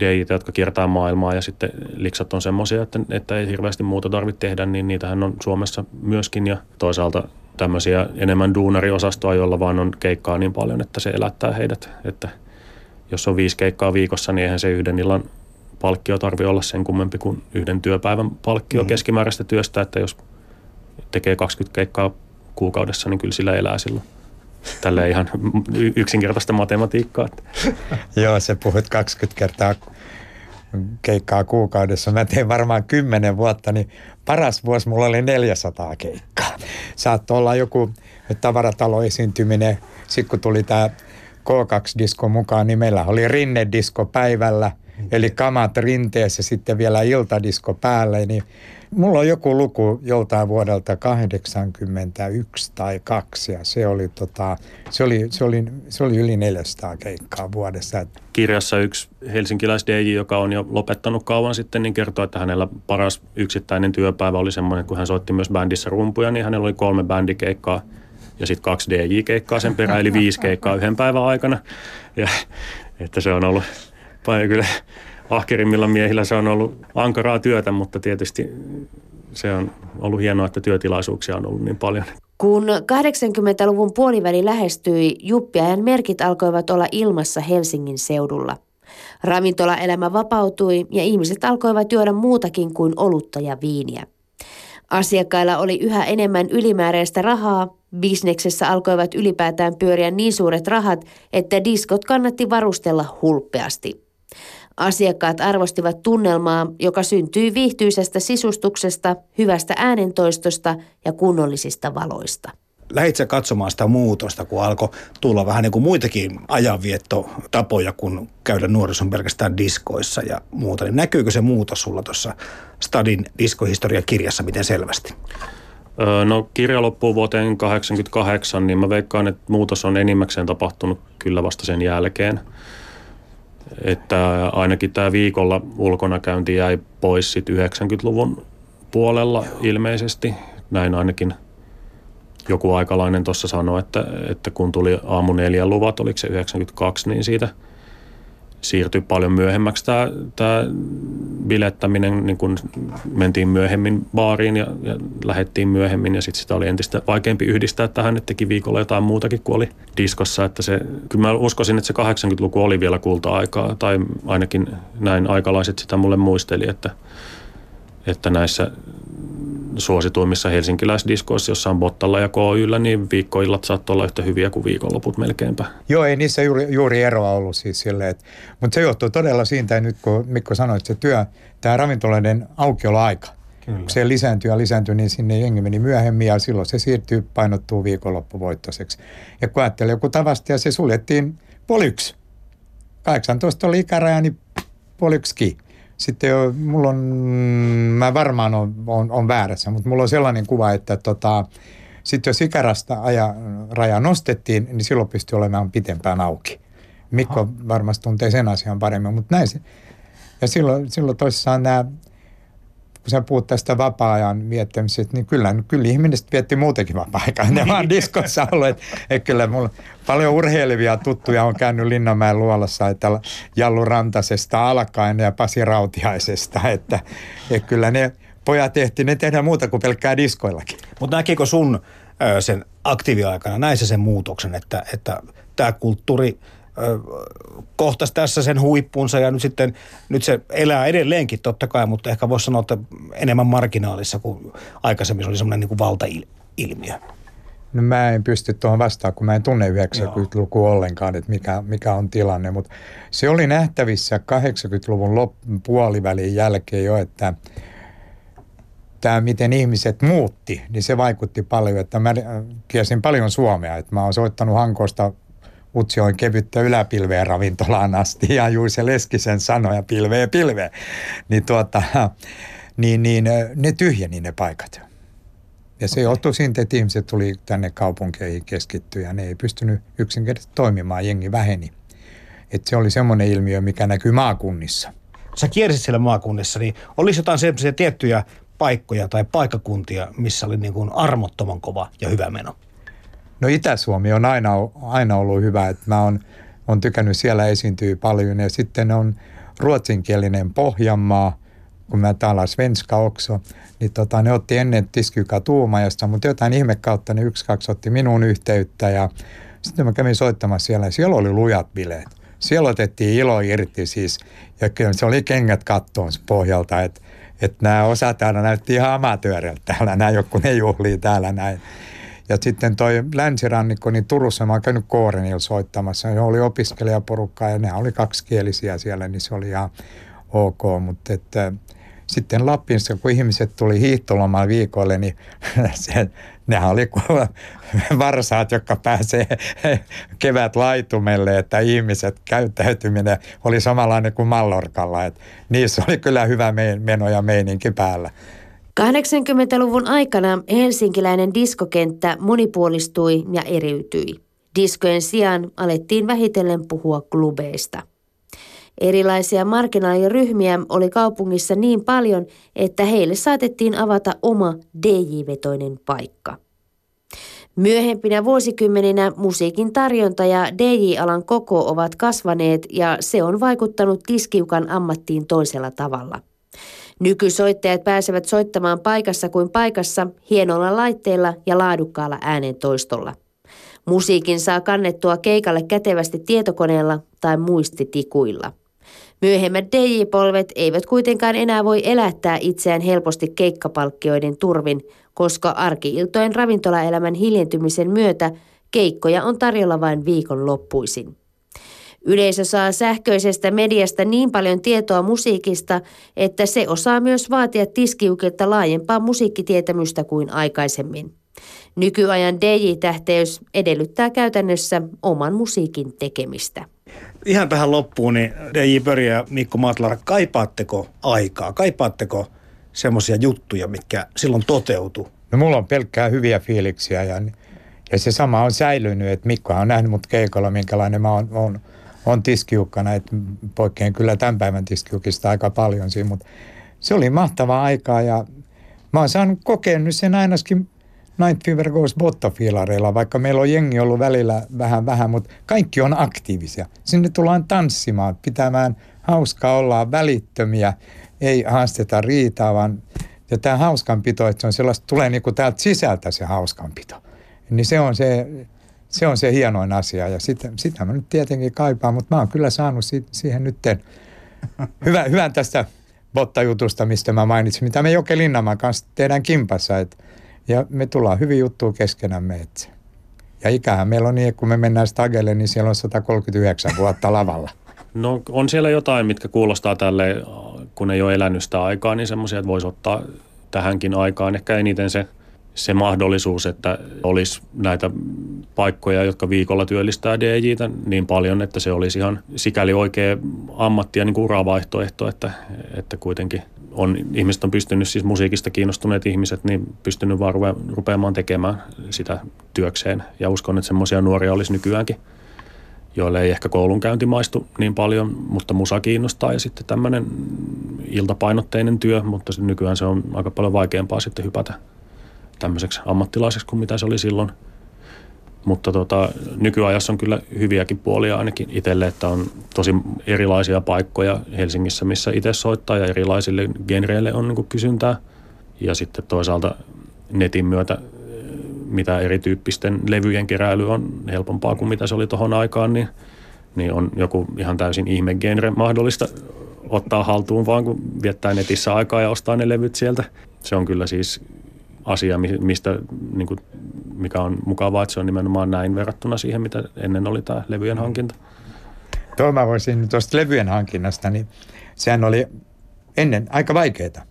C: DJt, jotka kiertää maailmaa ja sitten liksat on semmoisia, että, että ei hirveästi muuta tarvitse tehdä, niin niitähän on Suomessa myöskin ja toisaalta tämmöisiä enemmän duunariosastoa, jolla vaan on keikkaa niin paljon, että se elättää heidät, että – jos on viisi keikkaa viikossa, niin eihän se yhden illan palkkio tarvi olla sen kummempi kuin yhden työpäivän palkkio mm-hmm. keskimääräistä työstä, että jos tekee 20 keikkaa kuukaudessa, niin kyllä sillä elää silloin. Tällä ihan yksinkertaista matematiikkaa. *laughs*
D: Joo, se puhut 20 kertaa keikkaa kuukaudessa. Mä tein varmaan kymmenen vuotta, niin paras vuosi mulla oli 400 keikkaa. Saattoi olla joku tavarataloesiintyminen. Sitten kun tuli tämä K2-disko mukaan, niin meillä oli rinnedisko päivällä, eli kamat rinteessä sitten vielä iltadisko päälle, niin Mulla on joku luku joltain vuodelta 81 tai 2 ja se oli, tota, se oli, se oli, se oli yli 400 keikkaa vuodessa.
C: Kirjassa yksi helsinkiläis DJ, joka on jo lopettanut kauan sitten, niin kertoi, että hänellä paras yksittäinen työpäivä oli semmoinen, kun hän soitti myös bändissä rumpuja, niin hänellä oli kolme bändikeikkaa ja sitten kaksi DJ-keikkaa sen perään, eli viisi keikkaa yhden päivän aikana. Ja, että se on ollut paljon kyllä ahkerimmilla miehillä se on ollut ankaraa työtä, mutta tietysti se on ollut hienoa, että työtilaisuuksia on ollut niin paljon.
E: Kun 80-luvun puoliväli lähestyi, juppiajan merkit alkoivat olla ilmassa Helsingin seudulla. Ravintolaelämä vapautui ja ihmiset alkoivat juoda muutakin kuin olutta ja viiniä. Asiakkailla oli yhä enemmän ylimääräistä rahaa, bisneksessä alkoivat ylipäätään pyöriä niin suuret rahat, että diskot kannatti varustella hulppeasti. Asiakkaat arvostivat tunnelmaa, joka syntyi viihtyisestä sisustuksesta, hyvästä äänentoistosta ja kunnollisista valoista.
B: Lähitsä katsomaan sitä muutosta, kun alkoi tulla vähän niin kuin muitakin ajanviettotapoja kuin käydä nuorison pelkästään diskoissa ja muuta. Niin näkyykö se muutos sulla tuossa Stadin diskohistoria-kirjassa miten selvästi?
C: No kirja loppuu vuoteen 1988, niin mä veikkaan, että muutos on enimmäkseen tapahtunut kyllä vasta sen jälkeen. Että ainakin tämä viikolla ulkona käynti jäi pois sitten 90-luvun puolella ilmeisesti. Näin ainakin joku aikalainen tuossa sanoi, että, että kun tuli aamu neljän luvat, oliko se 92, niin siitä – siirtyi paljon myöhemmäksi tämä, tämä bilettäminen, niin kun mentiin myöhemmin baariin ja, ja lähettiin myöhemmin ja sitten sitä oli entistä vaikeampi yhdistää tähän, että teki viikolla jotain muutakin kuin oli diskossa, että se, kyllä mä uskoisin, että se 80-luku oli vielä kulta-aikaa tai ainakin näin aikalaiset sitä mulle muisteli, että, että näissä suosituimmissa helsinkiläisdiskoissa, jossa on Bottalla ja KYllä, niin viikkoillat saattoi olla yhtä hyviä kuin viikonloput melkeinpä.
D: Joo, ei niissä juuri, juuri eroa ollut siis silleen, että, mutta se johtuu todella siitä, nyt kun Mikko sanoi, että se työ, tämä ravintoloiden aukioloaika, Kyllä. kun se lisääntyy ja lisääntyy, niin sinne jengi meni myöhemmin ja silloin se siirtyy, painottuu viikonloppuvoittoiseksi. Ja kun ajattelee joku tavasti ja se suljettiin puoli yksi. 18 oli ikäraja, niin puoli yksi sitten jo, mulla on, mä varmaan on, on, on väärässä, mutta mulla on sellainen kuva, että tota, sitten jos ikärasta aja, raja nostettiin, niin silloin pystyi olemaan pitempään auki. Mikko Aha. varmasti tuntee sen asian paremmin, mutta näin se. Ja silloin, silloin toisessaan nämä kun sä puhut tästä vapaa-ajan viettämisestä, niin kyllä, kyllä ihminen vietti muutenkin vapaa-aikaa. Ne vaan diskossa ollut. Että, että kyllä mulla paljon urheilevia tuttuja on käynyt Linnanmäen luolassa, että Jallu Rantasesta alkaen ja Pasi Rautiaisesta. Että, että kyllä ne pojat tehtiin, ne tehdään muuta kuin pelkkää diskoillakin.
B: Mutta näkikö sun sen aktiiviaikana näissä sen muutoksen, että, että tämä kulttuuri – kohtasi tässä sen huippunsa ja nyt sitten nyt se elää edelleenkin totta kai, mutta ehkä voisi sanoa, että enemmän marginaalissa kuin aikaisemmin. Se oli semmoinen niin kuin valtailmiö.
D: No mä en pysty tuohon vastaan, kun mä en tunne 90-lukua ollenkaan, että mikä, mikä on tilanne, mutta se oli nähtävissä 80-luvun lop- puolivälin jälkeen jo, että tämä, miten ihmiset muutti, niin se vaikutti paljon, että mä kiesin paljon Suomea, että mä oon soittanut Hankosta Utsjoen kevyttä yläpilveä ravintolaan asti ja Juise Leskisen sanoja pilveä pilveä. Niin, tuota, niin, niin ne tyhjeni ne paikat. Ja se okay. johtui siitä, että ihmiset tuli tänne kaupunkeihin keskittyä ja ne ei pystynyt yksinkertaisesti toimimaan, jengi väheni. Et se oli semmoinen ilmiö, mikä näkyy maakunnissa.
B: Sä kiersit siellä maakunnissa, niin olisi jotain sellaisia tiettyjä paikkoja tai paikkakuntia, missä oli niin kuin armottoman kova ja hyvä meno?
D: No Itä-Suomi on aina, aina ollut hyvä, että mä oon, on tykännyt siellä esiintyä paljon. Ja sitten on ruotsinkielinen Pohjanmaa, kun mä täällä svenska också, niin tota, ne otti ennen Tiskyka Tuumajasta, mutta jotain ihme kautta ne yksi, kaksi otti minun yhteyttä. Ja sitten mä kävin soittamassa siellä ja siellä oli lujat bileet. Siellä otettiin ilo irti siis. Ja kyllä se oli kengät kattoon pohjalta, että että nämä osa täällä näytti ihan amatööriltä täällä, nämä joku ne juhlii täällä näin. Ja sitten toi länsirannikko, niin Turussa mä oon käynyt Koorenilla soittamassa. Se oli opiskelijaporukka ja ne oli kaksikielisiä siellä, niin se oli ihan ok, mutta että sitten Lappinsa, kun ihmiset tuli hiihtolomaan viikolle, niin *laughs* se, nehän oli *laughs* varsaat, jotka pääsee *laughs* kevät laitumelle, että ihmiset käyttäytyminen oli samanlainen kuin Mallorkalla. Että niissä oli kyllä hyvä meno ja meininki päällä.
E: 80-luvun aikana helsinkiläinen diskokenttä monipuolistui ja eriytyi. Diskojen sijaan alettiin vähitellen puhua klubeista. Erilaisia marginaaliryhmiä oli kaupungissa niin paljon, että heille saatettiin avata oma DJ-vetoinen paikka. Myöhempinä vuosikymmeninä musiikin tarjonta ja DJ-alan koko ovat kasvaneet ja se on vaikuttanut tiskiukan ammattiin toisella tavalla. Nykysoittajat pääsevät soittamaan paikassa kuin paikassa hienolla laitteilla ja laadukkaalla äänentoistolla. Musiikin saa kannettua keikalle kätevästi tietokoneella tai muistitikuilla. Myöhemmät DJ-polvet eivät kuitenkaan enää voi elättää itseään helposti keikkapalkkioiden turvin, koska arkiiltojen ravintolaelämän hiljentymisen myötä keikkoja on tarjolla vain viikon loppuisin. Yleisö saa sähköisestä mediasta niin paljon tietoa musiikista, että se osaa myös vaatia tiskiukilta laajempaa musiikkitietämystä kuin aikaisemmin. Nykyajan DJ-tähteys edellyttää käytännössä oman musiikin tekemistä.
B: Ihan tähän loppuun, niin DJ Pöri ja Mikko Matlara, kaipaatteko aikaa? Kaipaatteko semmoisia juttuja, mitkä silloin toteutu?
D: No mulla on pelkkää hyviä fiiliksiä ja, ja se sama on säilynyt, että Mikko on nähnyt mut keikalla, minkälainen mä oon, oon, on tiskiukkana, että poikkeen kyllä tämän päivän tiskiukista aika paljon siinä, mutta se oli mahtavaa aikaa ja mä oon saanut kokenut sen ainakin Night Fever Goes Bottafilareilla, vaikka meillä on jengi ollut välillä vähän vähän, mutta kaikki on aktiivisia. Sinne tullaan tanssimaan, pitämään hauskaa, ollaan välittömiä, ei haasteta riitaa, vaan ja tämä hauskanpito, että se on sellaista, tulee niin kuin täältä sisältä se hauskanpito. Niin se on se, se on se hienoin asia ja sitä, sitä mä nyt tietenkin kaipaan, mutta mä oon kyllä saanut si- siihen nyt *laughs* hyvä, hyvän tästä bottajutusta, mistä mä mainitsin, mitä me Joke Linnaman kanssa tehdään kimpassa, että ja me tullaan hyvin juttuun keskenämme. Että. Ja ikähän meillä on niin, että kun me mennään Stagelle, niin siellä on 139 vuotta lavalla. *laughs*
C: No on siellä jotain, mitkä kuulostaa tälle, kun ei ole elänyt sitä aikaa, niin semmoisia, että voisi ottaa tähänkin aikaan. Ehkä eniten se se mahdollisuus, että olisi näitä paikkoja, jotka viikolla työllistää DJtä niin paljon, että se olisi ihan sikäli oikea ammatti ja niin uravaihtoehto, että, että kuitenkin on, ihmiset on pystynyt, siis musiikista kiinnostuneet ihmiset, niin pystynyt vaan rupeamaan tekemään sitä työkseen. Ja uskon, että semmoisia nuoria olisi nykyäänkin, joille ei ehkä koulunkäynti maistu niin paljon, mutta musa kiinnostaa ja sitten tämmöinen iltapainotteinen työ, mutta nykyään se on aika paljon vaikeampaa sitten hypätä tämmöiseksi ammattilaiseksi kuin mitä se oli silloin. Mutta tota, nykyajassa on kyllä hyviäkin puolia ainakin itselle, että on tosi erilaisia paikkoja Helsingissä, missä itse soittaa ja erilaisille genreille on niin kysyntää. Ja sitten toisaalta netin myötä mitä erityyppisten levyjen keräily on helpompaa kuin mitä se oli tuohon aikaan, niin, niin on joku ihan täysin ihme genre mahdollista ottaa haltuun vaan kun viettää netissä aikaa ja ostaa ne levyt sieltä. Se on kyllä siis asia, mistä, niin kuin, mikä on mukavaa, että se on nimenomaan näin verrattuna siihen, mitä ennen oli tämä levyjen hankinta.
D: Tuo mä voisin tuosta levyjen hankinnasta, niin sehän oli ennen aika vaikeaa.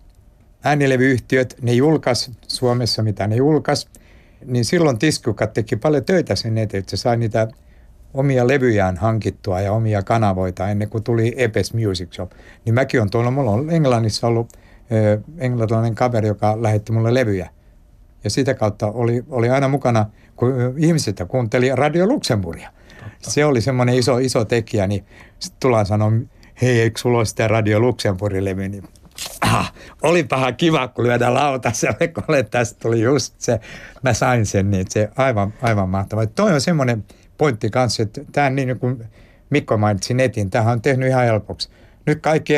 D: Äänilevyyhtiöt, ne julkaisi Suomessa, mitä ne julkaisi, niin silloin tiskukat teki paljon töitä sen eteen, että se sai niitä omia levyjään hankittua ja omia kanavoita ennen kuin tuli Epes Music Shop. Niin mäkin on tuolla, mulla on Englannissa ollut englantilainen kaveri, joka lähetti mulle levyjä. Ja sitä kautta oli, oli aina mukana, kun ihmiset kuunteli Radio Luxemburgia. Totta. Se oli semmoinen iso, iso tekijä, niin sitten tullaan sanoa, hei, eikö sulla ole sitä Radio Luxemburgin levy, niin ah, olipahan kiva, kun lyödään lautaselle, kun tästä tuli just se, mä sain sen, niin se aivan, aivan mahtavaa. Toi on semmoinen pointti kanssa, että tämä niin kuin Mikko mainitsi netin, tähän on tehnyt ihan helpoksi. Nyt kaikki,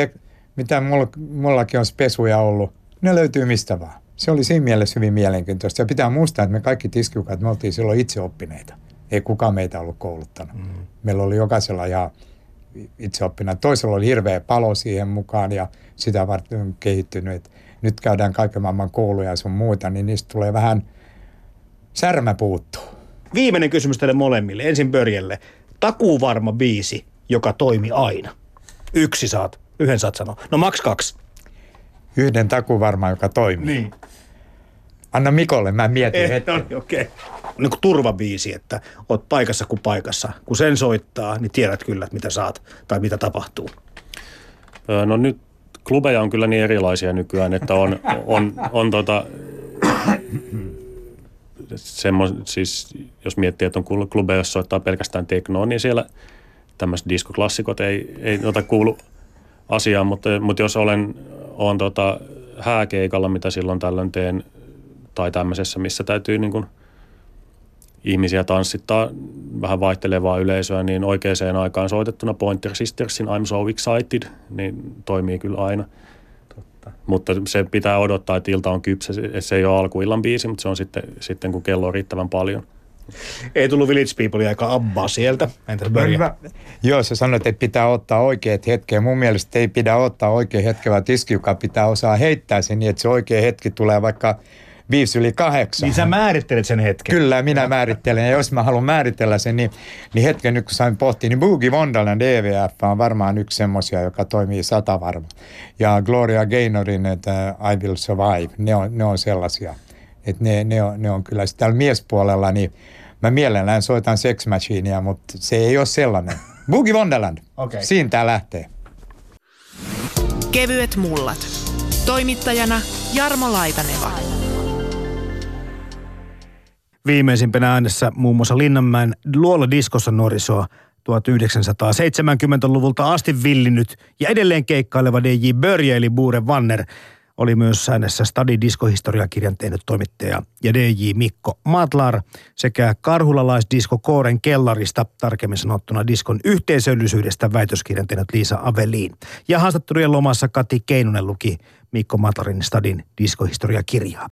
D: mitä mulla, mullakin on spesuja ollut, ne löytyy mistä vaan se oli siinä mielessä hyvin mielenkiintoista. Ja pitää muistaa, että me kaikki tiskiukat, me oltiin silloin itse oppineita. Ei kukaan meitä ollut kouluttanut. Mm. Meillä oli jokaisella ja itse oppina. Toisella oli hirveä palo siihen mukaan ja sitä varten on kehittynyt. Et nyt käydään kaiken maailman kouluja ja sun muuta, niin niistä tulee vähän särmä puuttuu.
B: Viimeinen kysymys teille molemmille. Ensin Börjelle. Takuuvarma biisi, joka toimi aina. Yksi saat. Yhden saat sanoa. No maks kaksi.
D: Yhden taku varmaan, joka toimii.
B: Niin.
D: Anna Mikolle, mä mietin
B: Eh,
D: hetken.
B: no niin, okei. Okay. Niin kuin turvabiisi, että oot paikassa kuin paikassa. Kun sen soittaa, niin tiedät kyllä, mitä saat tai mitä tapahtuu.
C: No nyt klubeja on kyllä niin erilaisia nykyään, että on, *laughs* on, on tota, semmos, siis jos miettii, että on klubeja, jossa soittaa pelkästään teknoa, niin siellä tämmöiset diskoklassikot ei, ei ota kuulu asiaan, mutta, mutta jos olen on tota hääkeikalla, mitä silloin tällöin teen, tai tämmöisessä, missä täytyy niin kuin ihmisiä tanssittaa vähän vaihtelevaa yleisöä, niin oikeaan aikaan soitettuna Pointer Sistersin I'm So Excited, niin toimii kyllä aina. Totta. Mutta se pitää odottaa, että ilta on kypsä. Se- ei ole alkuillan biisi, mutta se on sitten, sitten kun kello on riittävän paljon.
B: Ei tullut Village People aika abbaa sieltä. Entäs
D: hyvä. Joo, sä sanoit, että pitää ottaa oikeat hetkeä. Mun mielestä ei pidä ottaa oikea hetkeä, vaan tiski, joka pitää osaa heittää sen niin, että se oikea hetki tulee vaikka viisi yli kahdeksan.
B: Niin sä määrittelet sen hetken.
D: Kyllä, minä määrittelen. Ja jos mä haluan määritellä sen, niin, niin hetken nyt kun sain pohtia, niin Boogie Wonderland EVF on varmaan yksi semmosia, joka toimii sata varma. Ja Gloria Gaynorin, että I Will Survive, ne on, ne on sellaisia. Että ne, ne, on, ne on kyllä. Sitten täällä miespuolella, niin mä mielellään soitan Sex Machinea, mutta se ei ole sellainen. *laughs* Boogie Wonderland.
B: Okei.
D: Siinä tää lähtee.
A: Kevyet mullat. Toimittajana Jarmo Laitaneva.
B: Viimeisimpänä äänessä muun muassa Linnanmäen Luola Diskossa nuorisoa 1970-luvulta asti villinnyt ja edelleen keikkaileva DJ Börje eli Buure Vanner oli myös äänessä Stadi diskohistoriakirjan tehnyt toimittaja ja DJ Mikko Matlar sekä karhulalaisdisko Kooren kellarista, tarkemmin sanottuna diskon yhteisöllisyydestä väitöskirjan tehnyt Liisa Aveliin. Ja haastattelujen lomassa Kati Keinonen luki Mikko Matlarin Stadin diskohistoriakirjaa.